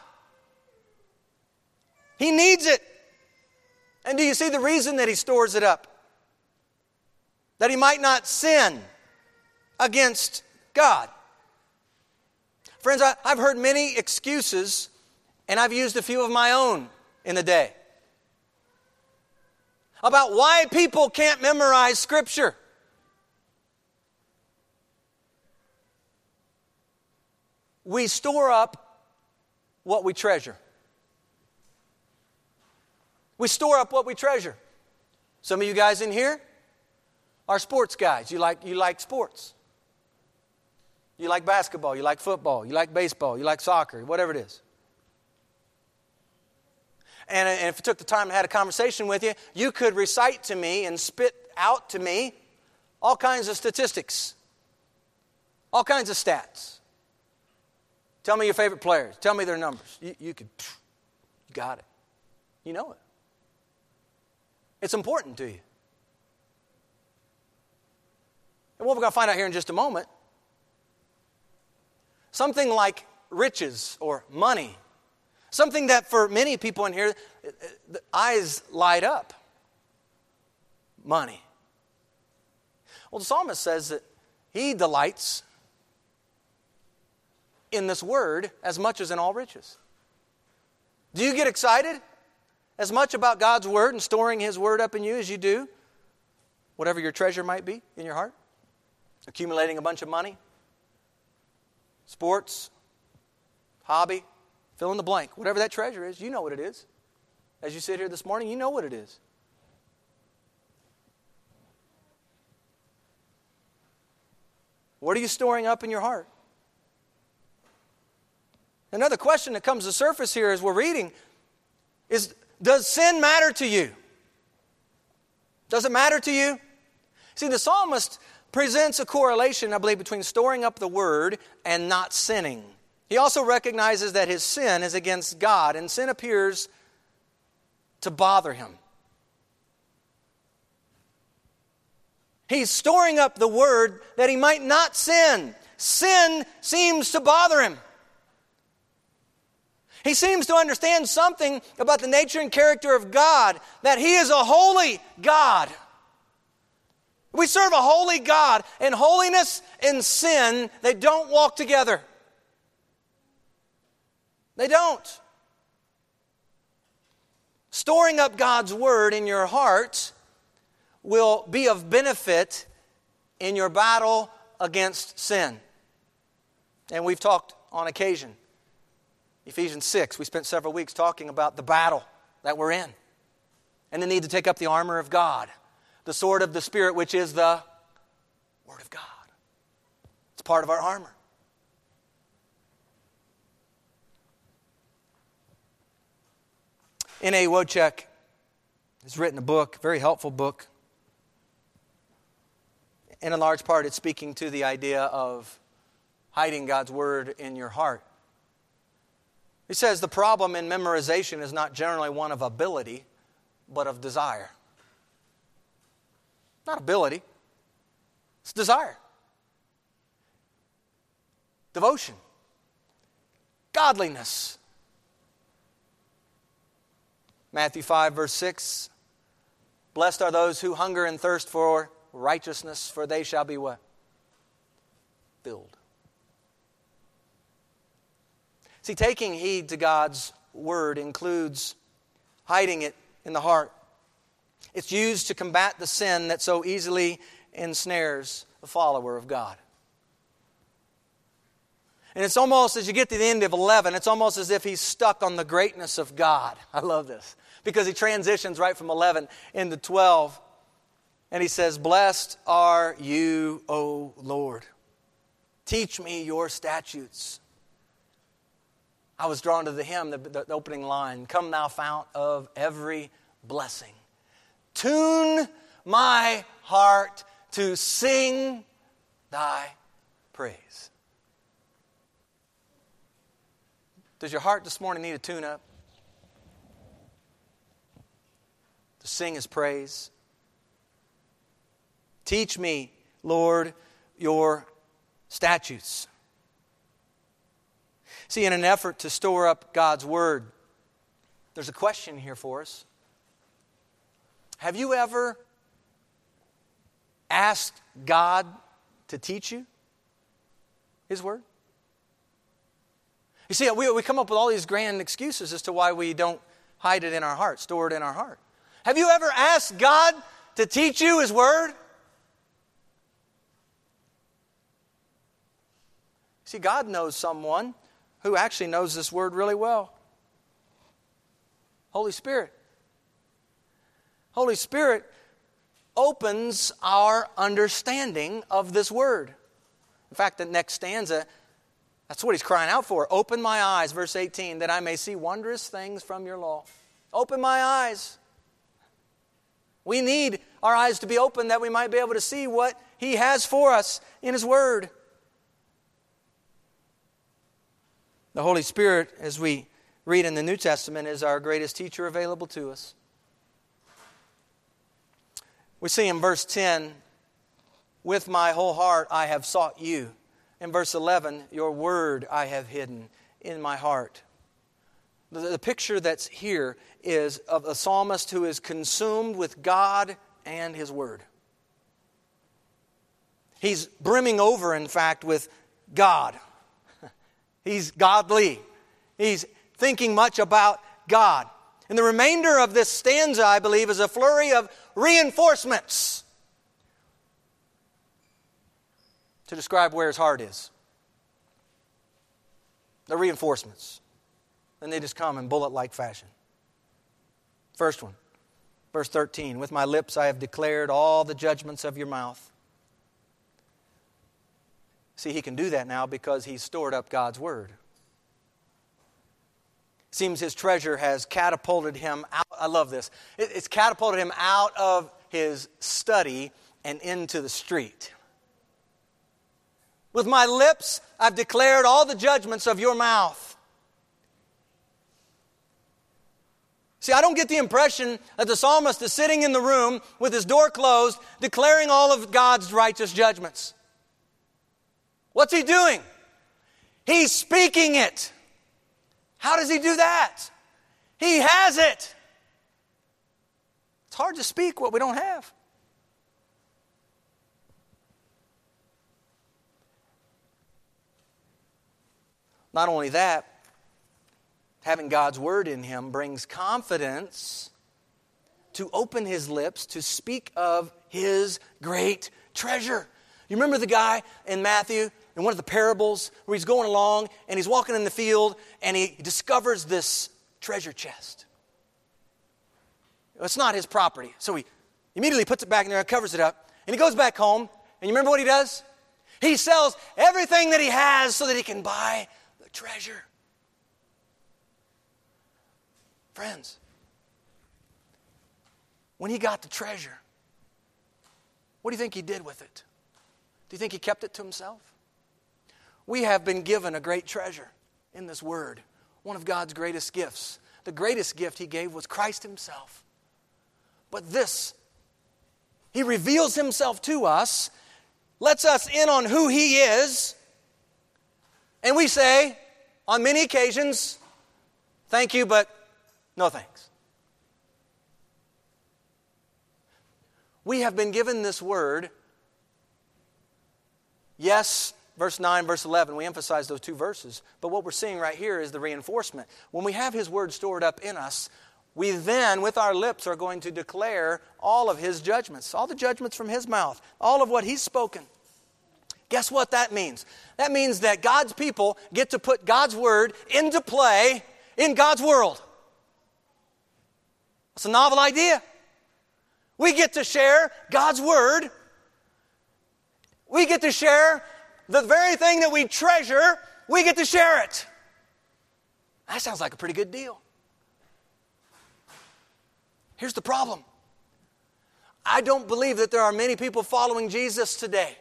He needs it. And do you see the reason that he stores it up? That he might not sin against God. Friends, I, have heard many excuses, and I've used a few of my own in the day about why people can't memorize Scripture. We store up what we treasure. We store up what we treasure. Some of you guys in here are sports guys. You like, you like sports. You like basketball, you like football, you like baseball, you like soccer, whatever it is. And, if I took the time and had a conversation with you, you could recite to me and spit out to me all kinds of statistics, all kinds of stats. Tell me your favorite players. Tell me their numbers. You, you could, you got it. You know it. It's important to you. And what we're going to find out here in just a moment something like riches or money Something that for many people in here, uh, the eyes light up money. Well, the psalmist says that he delights in this word as much as in all riches. Do you get excited as much about God's word and storing his word up in you as you do whatever your treasure might be in your heart? Accumulating a bunch of money, sports, hobby, Fill in the blank. Whatever that treasure is, you know what it is. As you sit here this morning, you know what it is. What are you storing up in your heart? Another question that comes to surface here as we're reading is Does sin matter to you? Does it matter to you? See, the psalmist presents a correlation, I believe, between storing up the word and not sinning. He also recognizes that his sin is against God, and sin appears to bother him. He's storing up the word that he might not sin. Sin seems to bother him. He seems to understand something about the nature and character of God, that He is a holy God. We serve a holy God, and holiness and sin, they don't walk together. They don't. Storing up God's Word in your heart will be of benefit in your battle against sin. And we've talked on occasion. Ephesians 6, we spent several weeks talking about the battle that we're in and the need to take up the armor of God, the sword of the Spirit, which is the Word of God. It's part of our armor. N.A. Wojcik has written a book, very helpful book. And in large part, it's speaking to the idea of hiding God's Word in your heart. He says the problem in memorization is not generally one of ability, but of desire. Not ability, it's desire. Devotion, godliness. Matthew 5, verse 6 Blessed are those who hunger and thirst for righteousness, for they shall be what? Filled. See, taking heed to God's word includes hiding it in the heart. It's used to combat the sin that so easily ensnares the follower of God. And it's almost as you get to the end of 11, it's almost as if he's stuck on the greatness of God. (laughs) I love this because he transitions right from 11 into 12. And he says, Blessed are you, O Lord. Teach me your statutes. I was drawn to the hymn, the, the opening line Come, thou fount of every blessing. Tune my heart to sing thy praise. Does your heart this morning need a tune up? To sing his praise? Teach me, Lord, your statutes. See, in an effort to store up God's Word, there's a question here for us. Have you ever asked God to teach you His Word? You see, we, we come up with all these grand excuses as to why we don't hide it in our heart, store it in our heart. Have you ever asked God to teach you His Word? See, God knows someone who actually knows this word really well Holy Spirit. Holy Spirit opens our understanding of this word. In fact, the next stanza, that's what he's crying out for. Open my eyes, verse 18, that I may see wondrous things from your law. Open my eyes. We need our eyes to be open that we might be able to see what he has for us in his word. The Holy Spirit, as we read in the New Testament, is our greatest teacher available to us. We see in verse 10, with my whole heart I have sought you. In verse 11, your word I have hidden in my heart. The, picture that's here is of a psalmist who is consumed with God and his word. He's brimming over, in fact, with God. (laughs) He's godly. He's thinking much about God. And the remainder of this stanza, I believe, is a flurry of reinforcements to describe where his heart is. The reinforcements. And they just come in bullet like fashion. First one, verse 13 With my lips I have declared all the judgments of your mouth. See, he can do that now because he's stored up God's Word. Seems his treasure has catapulted him out. I love this. It's catapulted him out of his study and into the street. With my lips, I've declared all the judgments of your mouth. See, I don't get the impression that the psalmist is sitting in the room with his door closed, declaring all of God's righteous judgments. What's he doing? He's speaking it. How does he do that? He has it. It's hard to speak what we don't have. Not only that, having God's word in him brings confidence to open his lips to speak of his great treasure. You remember the guy in Matthew in one of the parables where he's going along and he's walking in the field and he discovers this treasure chest. It's not his property. So he immediately puts it back in there and covers it up. And he goes back home. And you remember what he does? He sells everything that he has so that he can buy the treasure. Friends, when he got the treasure, what do you think he did with it? Do you think he kept it to himself? We have been given a great treasure in this word, one of God's greatest gifts. The greatest gift he gave was Christ himself. But this, he reveals himself to us, lets us in on who he is, and we say, on many occasions, thank you, but no thanks. We have been given this word. Yes, verse 9, verse 11, we emphasize those two verses. But what we're seeing right here is the reinforcement. When we have His word stored up in us, we then, with our lips, are going to declare all of His judgments, all the judgments from His mouth, all of what He's spoken. Guess what that means? That means that God's people get to put God's word into play in God's world. It's a novel idea. We get to share God's Word. We get to share the very thing that we treasure, we get to share it. That sounds like a pretty good deal. Here's the problem I don't believe that there are many people following Jesus today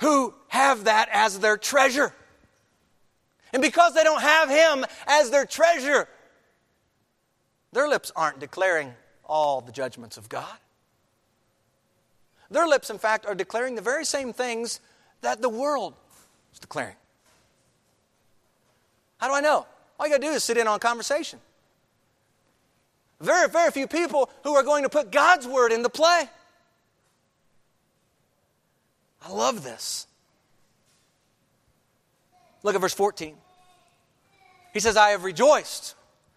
who have that as their treasure. And because they don't have Him as their treasure, their lips aren't declaring all the judgments of God. Their lips, in fact, are declaring the very same things that the world is declaring. How do I know? All you got to do is sit in on conversation. Very, very few people who are going to put God's word into play. I love this. Look at verse 14. He says, I have rejoiced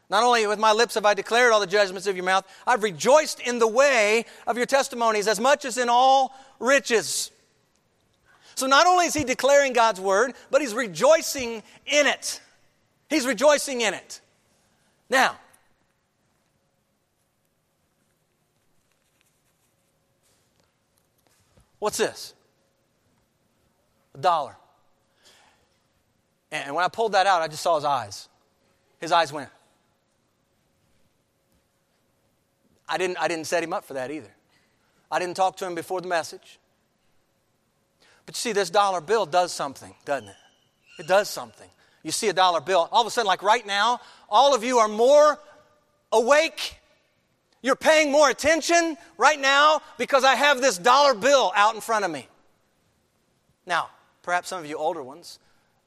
not only with my lips have I declared all the judgments of your mouth, I've rejoiced in the way of your testimonies as much as in all riches. So not only is he declaring God's word, but he's rejoicing in it. He's rejoicing in it. Now, what's this? A dollar. And when I pulled that out, I just saw his eyes. His eyes went. I didn't, I didn't set him up for that either. I didn't talk to him before the message. But you see, this dollar bill does something, doesn't it? It does something. You see a dollar bill, all of a sudden, like right now, all of you are more awake. You're paying more attention right now because I have this dollar bill out in front of me. Now, perhaps some of you older ones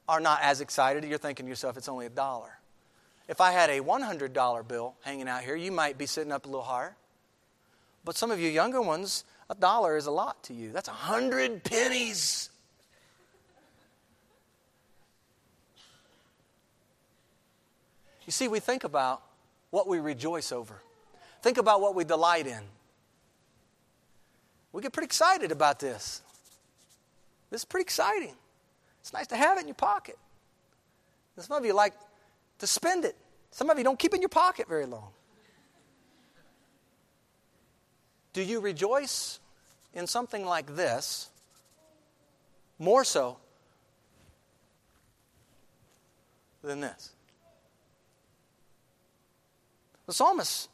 are not as excited. You're thinking to yourself, it's only a dollar. If I had a $100 bill hanging out here, you might be sitting up a little higher. But some of you younger ones, a dollar is a lot to you. That's a hundred pennies. You see, we think about what we rejoice over, think about what we delight in. We get pretty excited about this. This is pretty exciting. It's nice to have it in your pocket. Some of you like to spend it. Some of you don't keep in your pocket very long. Do you rejoice in something like this more so than this? The psalmist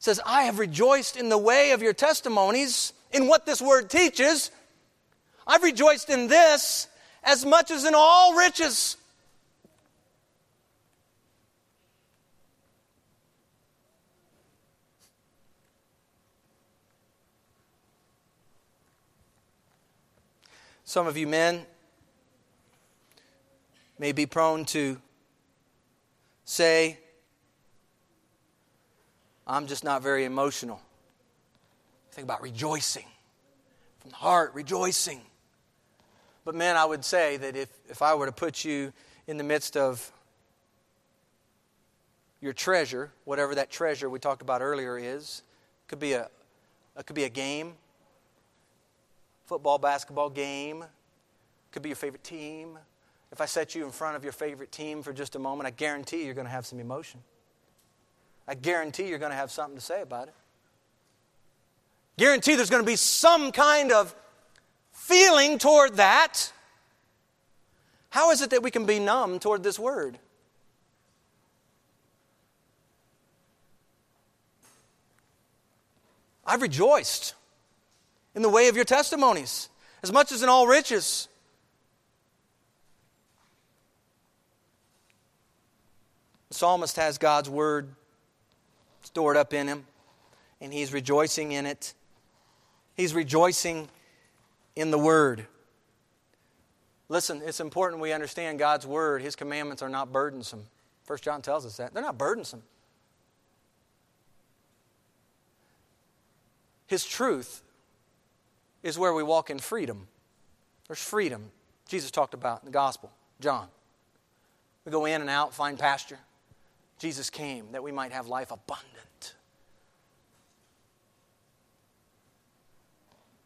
says, I have rejoiced in the way of your testimonies, in what this word teaches. I've rejoiced in this as much as in all riches. Some of you men may be prone to say, I'm just not very emotional. Think about rejoicing. From the heart, rejoicing. But, men, I would say that if, if I were to put you in the midst of your treasure, whatever that treasure we talked about earlier is, could be a, it could be a game, football, basketball game, could be your favorite team. If I set you in front of your favorite team for just a moment, I guarantee you're going to have some emotion. I guarantee you're going to have something to say about it. Guarantee there's going to be some kind of feeling toward that. How is it that we can be numb toward this word? I've rejoiced in the way of your testimonies as much as in all riches. The psalmist has God's word stored up in him, and he's rejoicing in it. He's rejoicing in the word. Listen, it's important we understand God's word. His commandments are not burdensome. First John tells us that. They're not burdensome. His truth is where we walk in freedom. There's freedom. Jesus talked about in the gospel, John. We go in and out, find pasture. Jesus came that we might have life abundant.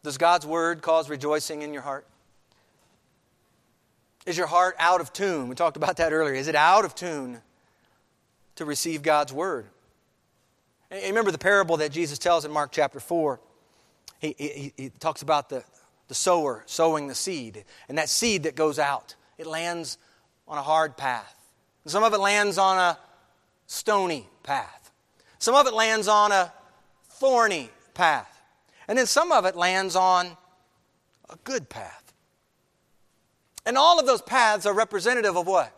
Does God's word cause rejoicing in your heart? Is your heart out of tune? We talked about that earlier. Is it out of tune to receive God's word? Remember the parable that Jesus tells in Mark chapter 4. He, he, he, talks about the, the sower sowing the seed, and that seed that goes out, it lands on a hard path. Some of it lands on a stony path. Some of it lands on a thorny path. And then some of it lands on a good path. And all of those paths are representative of what?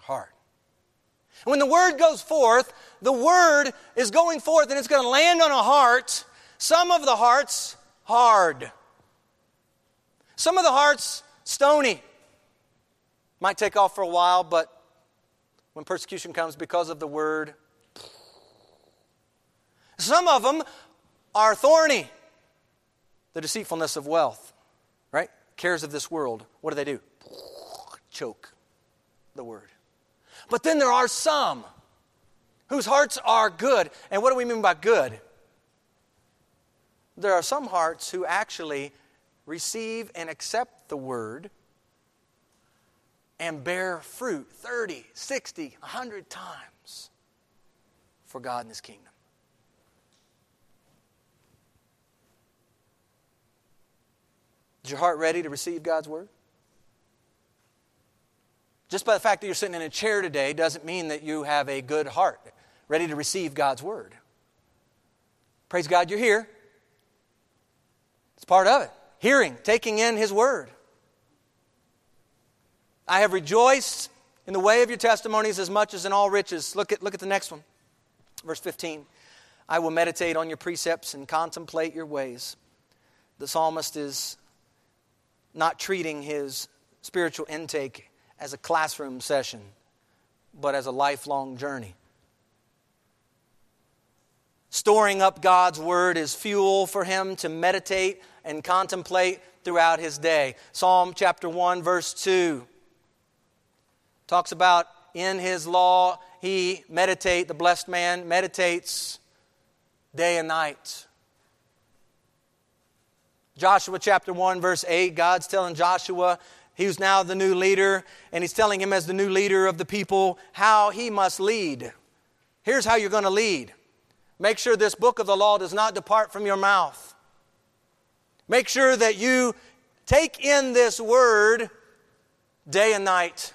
Heart. When the word goes forth, the word is going forth and it's going to land on a heart. Some of the hearts hard. Some of the hearts stony. Might take off for a while, but when persecution comes because of the word, some of them are thorny. The deceitfulness of wealth, right? Cares of this world. What do they do? Choke the word. But then there are some whose hearts are good. And what do we mean by good? There are some hearts who actually receive and accept the word and bear fruit 30, 60, 100 times for God and His kingdom. Is your heart ready to receive God's word? Just by the fact that you're sitting in a chair today doesn't mean that you have a good heart, ready to receive God's word. Praise God, you're here. It's part of it. Hearing, taking in His word. I have rejoiced in the way of your testimonies as much as in all riches. Look at, look at the next one. Verse 15. I will meditate on your precepts and contemplate your ways. The psalmist is not treating his spiritual intake as a classroom session, but as a lifelong journey. Storing up God's word is fuel for him to meditate and contemplate throughout his day. Psalm chapter 1, verse 2 talks about in his law he meditate the blessed man meditates day and night joshua chapter 1 verse 8 god's telling joshua He's now the new leader, and he's telling him, as the new leader of the people, how he must lead. Here's how you're going to lead make sure this book of the law does not depart from your mouth. Make sure that you take in this word day and night.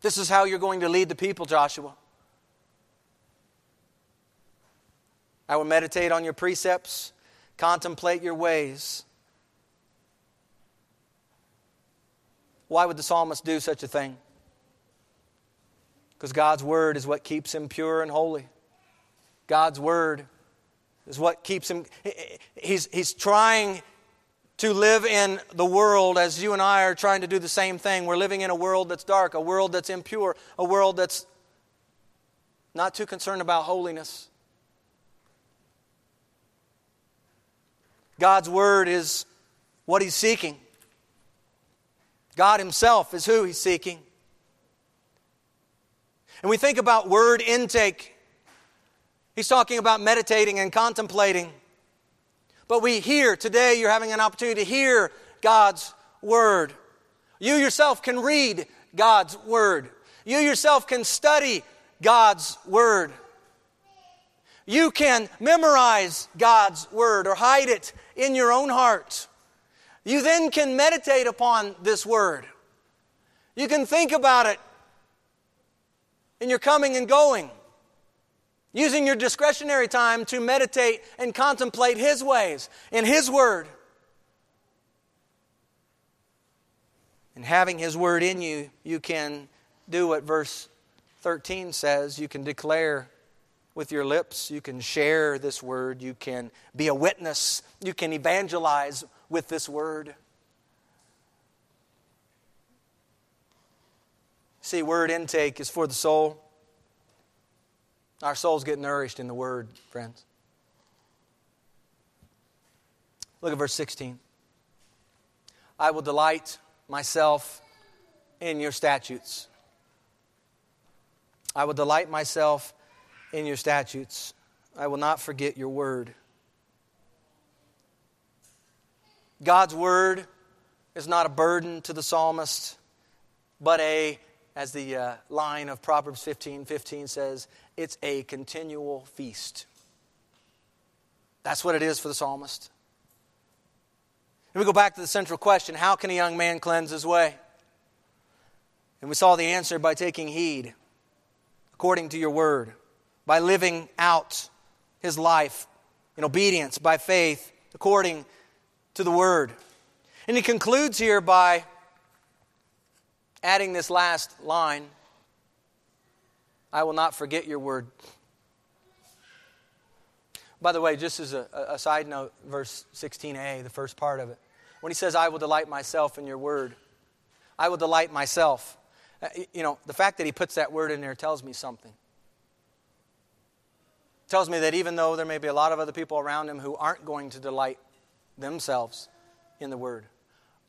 This is how you're going to lead the people, Joshua. I will meditate on your precepts, contemplate your ways. Why would the psalmist do such a thing? Because God's word is what keeps him pure and holy. God's word is what keeps him. He's, he's trying to live in the world as you and I are trying to do the same thing. We're living in a world that's dark, a world that's impure, a world that's not too concerned about holiness. God's Word is what He's seeking. God Himself is who He's seeking. And we think about word intake. He's talking about meditating and contemplating. But we hear, today you're having an opportunity to hear God's Word. You yourself can read God's Word. You yourself can study God's Word. You can memorize God's Word or hide it in your own heart. You then can meditate upon this word. You can think about it in your coming and going, using your discretionary time to meditate and contemplate His ways in His word. And having His word in you, you can do what verse 13 says. You can declare with your lips, you can share this word, you can be a witness, you can evangelize with this word. See, word intake is for the soul. Our souls get nourished in the word, friends. Look at verse 16. I will delight myself in your statutes. I will delight myself in your statutes. I will not forget your word. God's word is not a burden to the psalmist, but a, as the uh, line of Proverbs 15 15 says, it's a continual feast. That's what it is for the psalmist. And we go back to the central question how can a young man cleanse his way? And we saw the answer by taking heed according to your word, by living out his life in obedience, by faith, according to the Word. And he concludes here by adding this last line I will not forget your word. By the way, just as a, a, side note, verse 16a, the first part of it, when he says, I will delight myself in your word, I will delight myself. Uh, you know, the fact that he puts that word in there tells me something. It tells me that even though there may be a lot of other people around him who aren't going to delight themselves in the Word.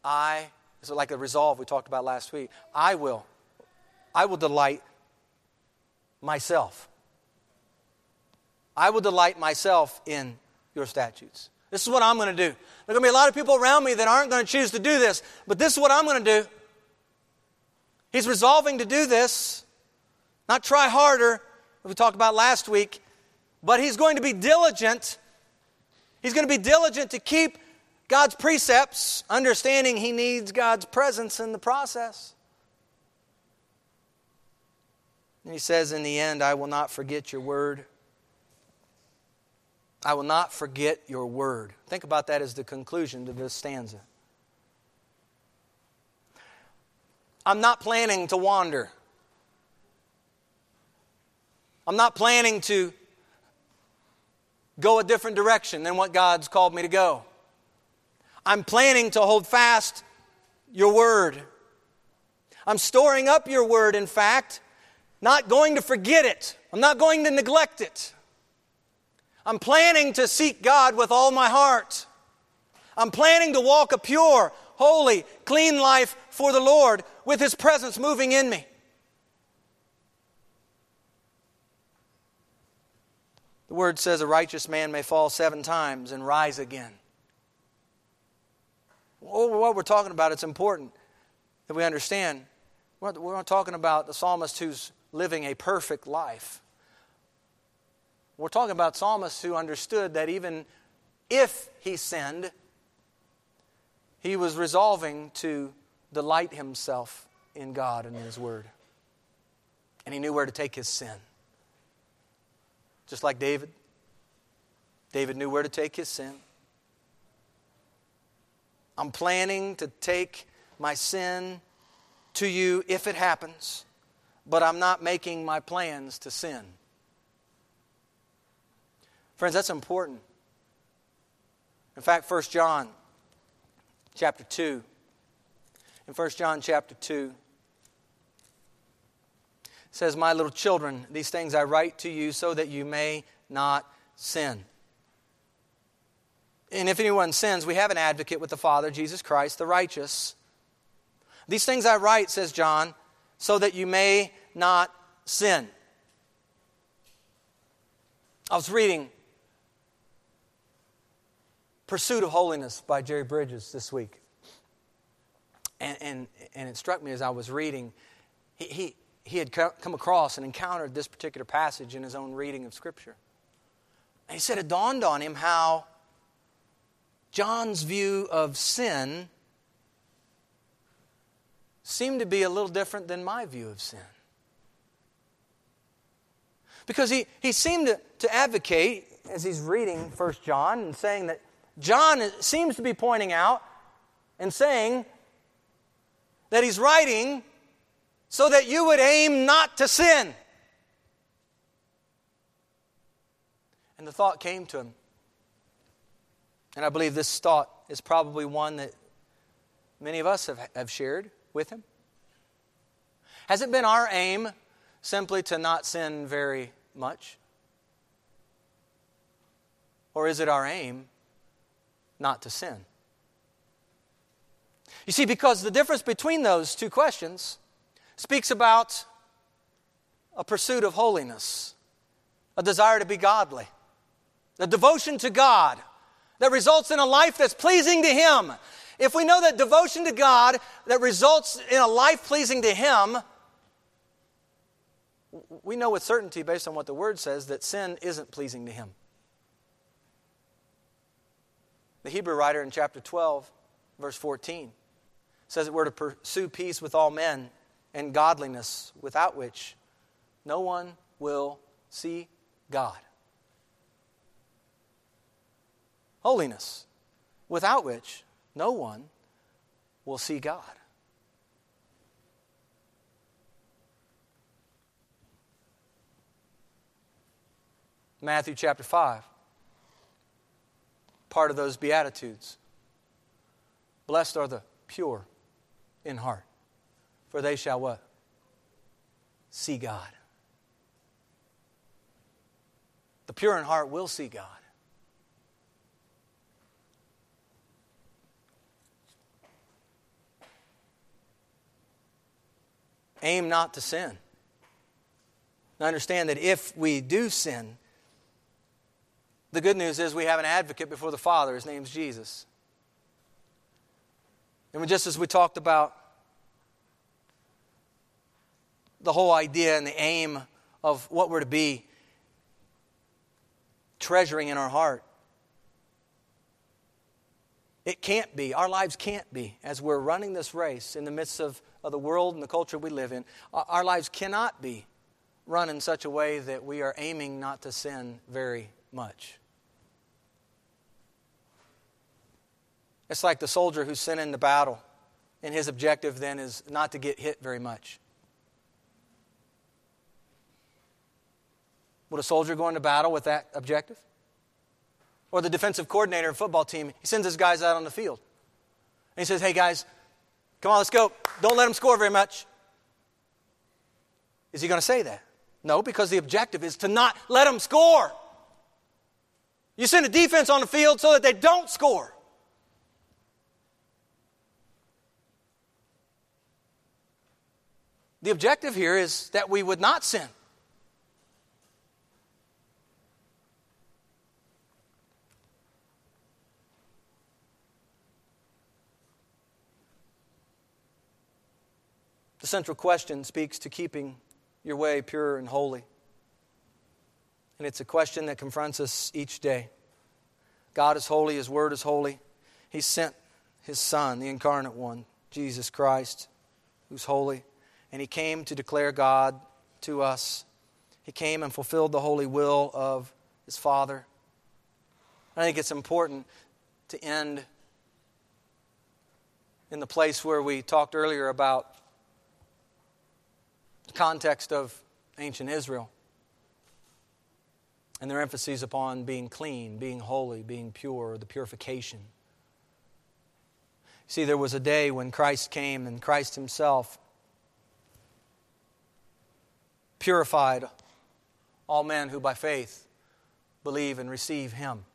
I, it's like a resolve we talked about last week. I will. I will delight myself. I will delight myself in your statutes. This is what I'm going to do. There are going to be a lot of people around me that aren't going to choose to do this, but this is what I'm going to do. He's resolving to do this, not try harder, as we talked about last week, but he's going to be diligent He's going to be diligent to keep God's precepts, understanding he needs God's presence in the process. And he says, In the end, I will not forget your word. I will not forget your word. Think about that as the conclusion to this stanza. I'm not planning to wander. I'm not planning to go a different direction than what God's called me to go. I'm planning to hold fast your word. I'm storing up your word, in fact, not going to forget it. I'm not going to neglect it. I'm planning to seek God with all my heart. I'm planning to walk a pure, holy, clean life for the Lord with His presence moving in me. The word says a righteous man may fall seven times and rise again. what we're talking about, it's important that we understand. We're not talking about the psalmist who's living a perfect life. We're talking about psalmists who understood that even if he sinned, he was resolving to delight himself in God and in his word. And he knew where to take his sin. Just like David. David knew where to take his sin. I'm planning to take my sin to you if it happens, but I'm not making my plans to sin. Friends, that's important. In fact, 1 John chapter 2. In 1 John chapter 2, it says, My little children, these things I write to you so that you may not sin. And if anyone sins, we have an advocate with the Father, Jesus Christ, the righteous. These things I write, says John, so that you may not sin. I was reading Pursuit of Holiness by Jerry Bridges this week. And, and, and it struck me as I was reading, he, he, he had come across and encountered this particular passage in his own reading of Scripture. And he said it dawned on him how John's view of sin seemed to be a little different than my view of sin. Because he, he seemed to, to advocate, as he's reading First John, and saying that John seems to be pointing out and saying that he's writing so that you would aim not to sin. And the thought came to him. And I believe this thought is probably one that many of us have, have shared with him. Has it been our aim simply to not sin very much? Or is it our aim not to sin? You see, because the difference between those two questions speaks about a pursuit of holiness, a desire to be godly, a devotion to God that results in a life that's pleasing to Him. If we know that devotion to God that results in a life pleasing to Him, we know with certainty, based on what the Word says, that sin isn't pleasing to Him. The Hebrew writer in chapter 12, verse 14, says that we're to pursue peace with all men and godliness, without which no one will see God. Holiness, without which no one will see God. Matthew chapter 5, part of those Beatitudes. Blessed are the pure in heart, for they shall what? See God. The pure in heart will see God. Aim not to sin. Now understand that if we do sin, the good news is we have an advocate before the Father. His name's Jesus. And just as we talked about the whole idea and the aim of what we're to be treasuring in our heart, it can't be, our lives can't be, as we're running this race in the midst of, of the world and the culture we live in, our, lives cannot be run in such a way that we are aiming not to sin very much. It's like the soldier who's sent into battle, and his objective then is not to get hit very much. Would a soldier go into battle with that objective? Or the defensive coordinator of a football team, he sends his guys out on the field. And he says, Hey guys, come on, let's go. Don't let them score very much. Is he going to say that? No, because the objective is to not let them score. You send a defense on the field so that they don't score. The objective here is that we would not sin. The central question speaks to keeping your way pure and holy. And it's a question that confronts us each day. God is holy, His Word is holy. He sent His Son, the incarnate one, Jesus Christ, who's holy. And He came to declare God to us. He came and fulfilled the holy will of His Father. I think it's important to end in the place where we talked earlier about context of ancient Israel and their emphasis upon being clean, being holy, being pure, the purification. See, there was a day when Christ came and Christ Himself purified all men who by faith believe and receive Him.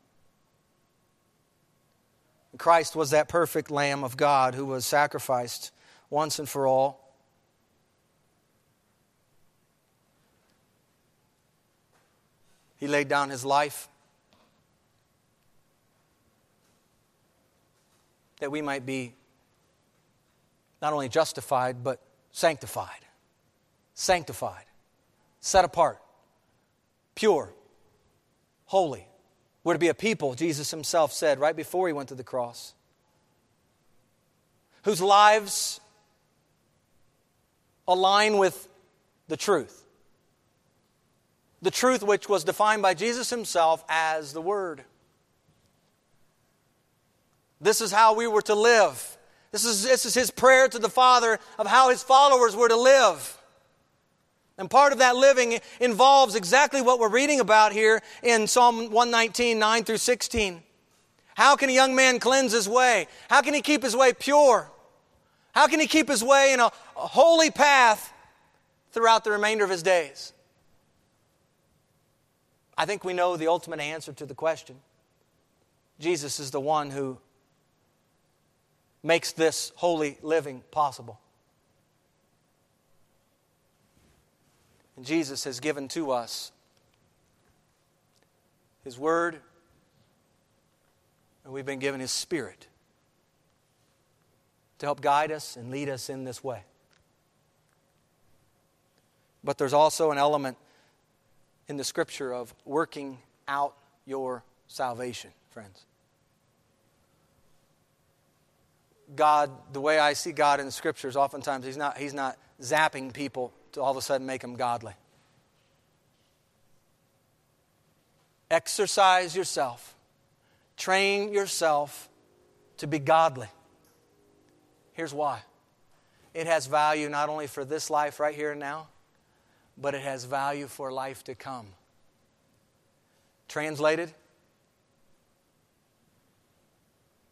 Christ was that perfect Lamb of God who was sacrificed once and for all. He laid down his life that we might be not only justified, but sanctified. Sanctified. Set apart. Pure. Holy. We're to be a people, Jesus himself said right before he went to the cross, whose lives align with the truth. The truth which was defined by Jesus himself as the Word. This is how we were to live. This is, this is his prayer to the Father of how his followers were to live. And part of that living involves exactly what we're reading about here in Psalm 119, 9 through 16. How can a young man cleanse his way? How can he keep his way pure? How can he keep his way in a, a holy path throughout the remainder of his days? I think we know the ultimate answer to the question. Jesus is the one who makes this holy living possible. And Jesus has given to us His Word, and we've been given His Spirit to help guide us and lead us in this way. But there's also an element in the Scripture of working out your salvation, friends. God, the way I see God in the Scriptures, oftentimes He's not, he's not zapping people to all of a sudden make them godly. Exercise yourself, train yourself to be godly. Here's why it has value not only for this life right here and now, but it has value for life to come. Translated,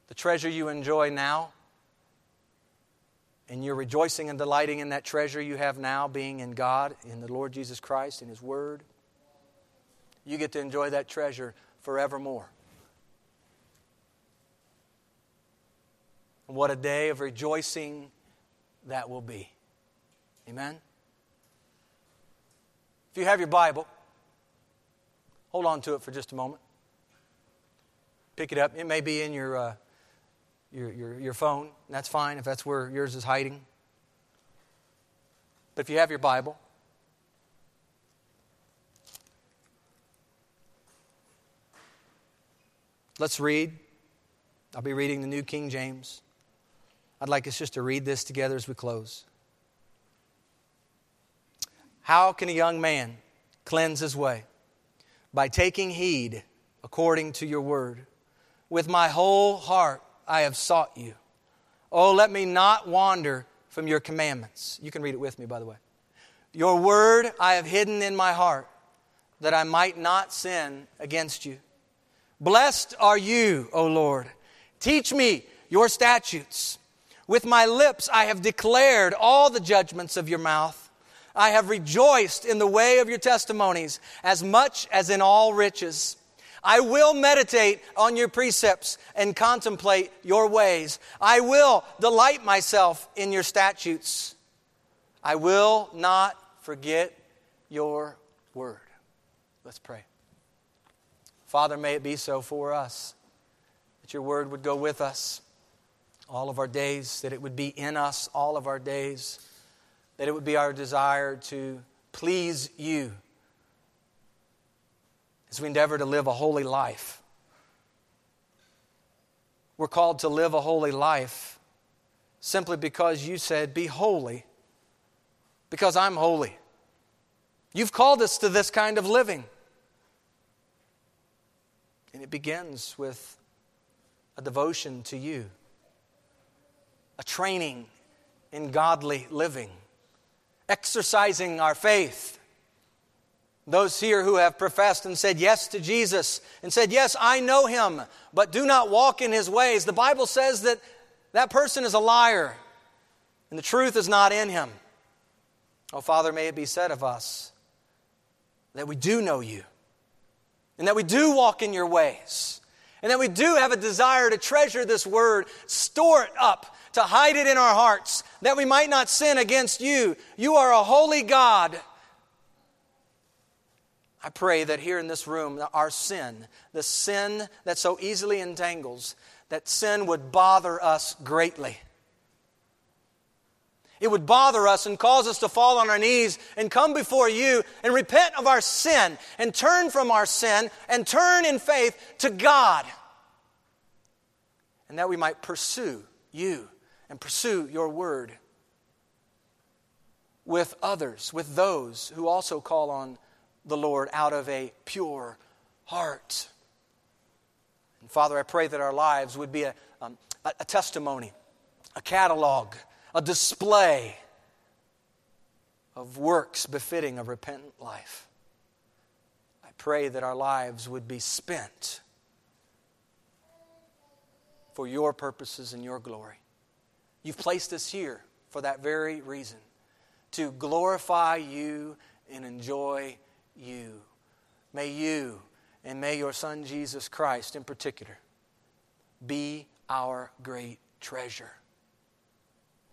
the treasure you enjoy now and you're rejoicing and delighting in that treasure you have now, being in God, in the Lord Jesus Christ, in His Word, you get to enjoy that treasure forevermore. What a day of rejoicing that will be. Amen? If you have your Bible, hold on to it for just a moment. Pick it up. It may be in your. Uh, your, your, your phone. That's fine if that's where yours is hiding. But if you have your Bible, let's read. I'll be reading the New King James. I'd like us just to read this together as we close. How can a young man cleanse his way? By taking heed according to your word. With my whole heart I have sought you. Oh, let me not wander from your commandments. You can read it with me, by the way. Your word I have hidden in my heart, that I might not sin against you. Blessed are you, O Lord. Teach me your statutes. With my lips I have declared all the judgments of your mouth. I have rejoiced in the way of your testimonies as much as in all riches. I will meditate on your precepts and contemplate your ways. I will delight myself in your statutes. I will not forget your word. Let's pray. Father, may it be so for us that your word would go with us all of our days, that it would be in us all of our days, that it would be our desire to please you as we endeavor to live a holy life. We're called to live a holy life simply because you said, Be holy, because I'm holy. You've called us to this kind of living. And it begins with a devotion to you, a training in godly living, exercising our faith those here who have professed and said yes to Jesus and said, Yes, I know him, but do not walk in his ways. The Bible says that that person is a liar and the truth is not in him. Oh, Father, may it be said of us that we do know you and that we do walk in your ways and that we do have a desire to treasure this word, store it up, to hide it in our hearts, that we might not sin against you. You are a holy God. I pray that here in this room, our sin, the sin that so easily entangles, that sin would bother us greatly. It would bother us and cause us to fall on our knees and come before you and repent of our sin and turn from our sin and turn in faith to God. And that we might pursue you and pursue your word with others, with those who also call on the Lord out of a pure heart. And Father, I pray that our lives would be a, um, a, testimony, a catalog, a display of works befitting a repentant life. I pray that our lives would be spent for your purposes and your glory. You've placed us here for that very reason to glorify you and enjoy you. May you and may your Son Jesus Christ in particular be our great treasure.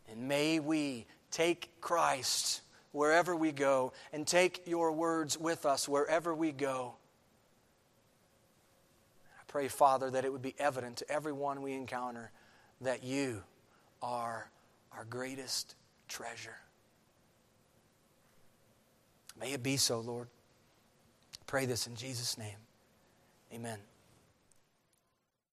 And may we take Christ wherever we go and take your words with us wherever we go. I pray, Father, that it would be evident to everyone we encounter that you are our greatest treasure. May it be so, Lord. Pray this in Jesus' name. Amen.